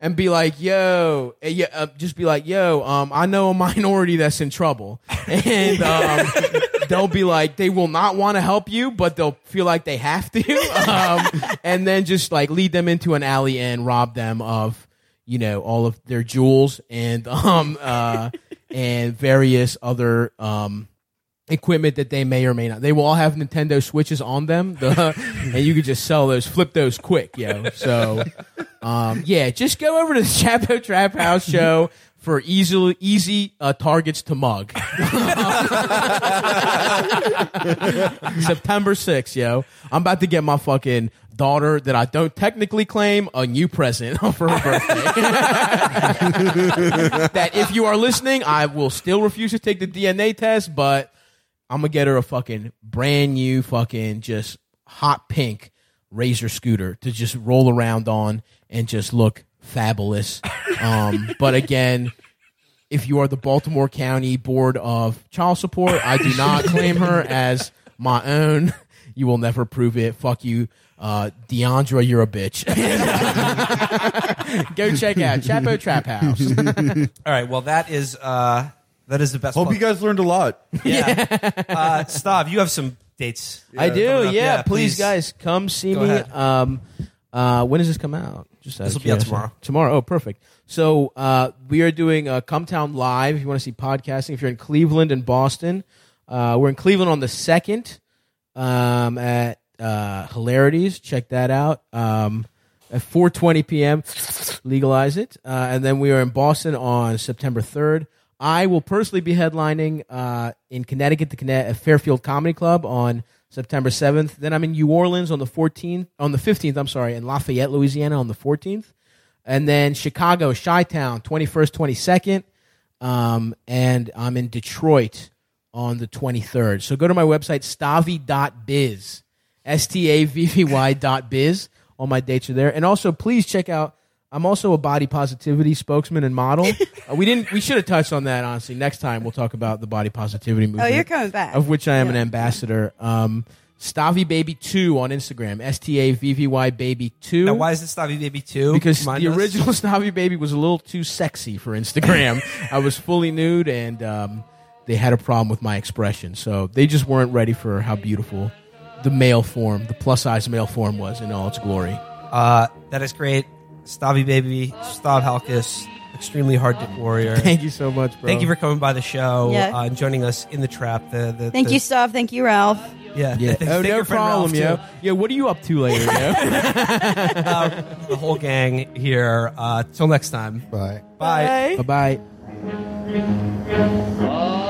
and be like, "Yo," eh, yeah, uh, just be like, "Yo, um, I know a minority that's in trouble," and um, they'll be like, they will not want to help you, but they'll feel like they have to, um, and then just like lead them into an alley and rob them of you know all of their jewels and um uh and various other um equipment that they may or may not. They will all have Nintendo Switches on them, the, and you could just sell those, flip those quick, yo. So, um, yeah, just go over to the Chapo Trap House show for easily easy uh, targets to mug. September 6th, yo. I'm about to get my fucking daughter that I don't technically claim a new present for her birthday. that if you are listening, I will still refuse to take the DNA test, but I'm gonna get her a fucking brand new fucking just hot pink razor scooter to just roll around on and just look fabulous. Um, but again, if you are the Baltimore County Board of Child Support, I do not claim her as my own. You will never prove it. Fuck you, uh, Deandra. You're a bitch. Go check out Chapo Trap House. All right. Well, that is uh, that is the best. hope plug. you guys learned a lot. Yeah. uh, Stav, you have some dates. I do. coming up. Yeah, Yeah, please, please. guys, come see Go me. ahead. Um, uh, when does this come out? Just out This'll be out curiosity. tomorrow. Tomorrow. Oh, perfect. So uh, we are doing uh, Cum Town Live. If you want to see podcasting, if you're in Cleveland and Boston, uh, we're in Cleveland on the second um, at uh, Hilarities. Check that out. Um, at 4:20 p.m. Legalize it, uh, and then we are in Boston on September 3rd. I will personally be headlining uh, in Connecticut, the at Fairfield Comedy Club on September 7th. Then I'm in New Orleans on the 14th, on the 15th. I'm sorry, in Lafayette, Louisiana on the 14th, and then Chicago, Chi-Town, 21st, 22nd, um, and I'm in Detroit on the 23rd. So go to my website, stavvy.biz, S T A V V Y dot biz. All my dates are there. And also, please check out, I'm also a body positivity spokesman and model. Uh, we didn't, we should have touched on that, honestly. Next time we'll talk about the body positivity Oh, movement. you're coming back. Of which I am an ambassador. Um, Stavvy Baby 2 on Instagram, S T A V V Y Baby 2 Now, why is it Stavvy Baby Two? because Remind the us. original Stavvy Baby was a little too sexy for Instagram. I was fully nude, and um, they had a problem with my expression. So they just weren't ready for how beautiful the male form, the plus size male form, was in all its glory. Uh, that is great. Stavvy Baby, Stav Halkias, extremely hard hit warrior. Thank you so much, bro. Thank you for coming by the show Yeah. uh, and joining us in the trap. The, the, Thank the- you, Stav. Thank you, Ralph. Yeah. Yeah. Thank oh, your no friend problem, Ralph, yo. too. Yeah, what are you up to later, yo? Uh, the whole gang here. Uh, till next time. Bye. Bye. Bye. bye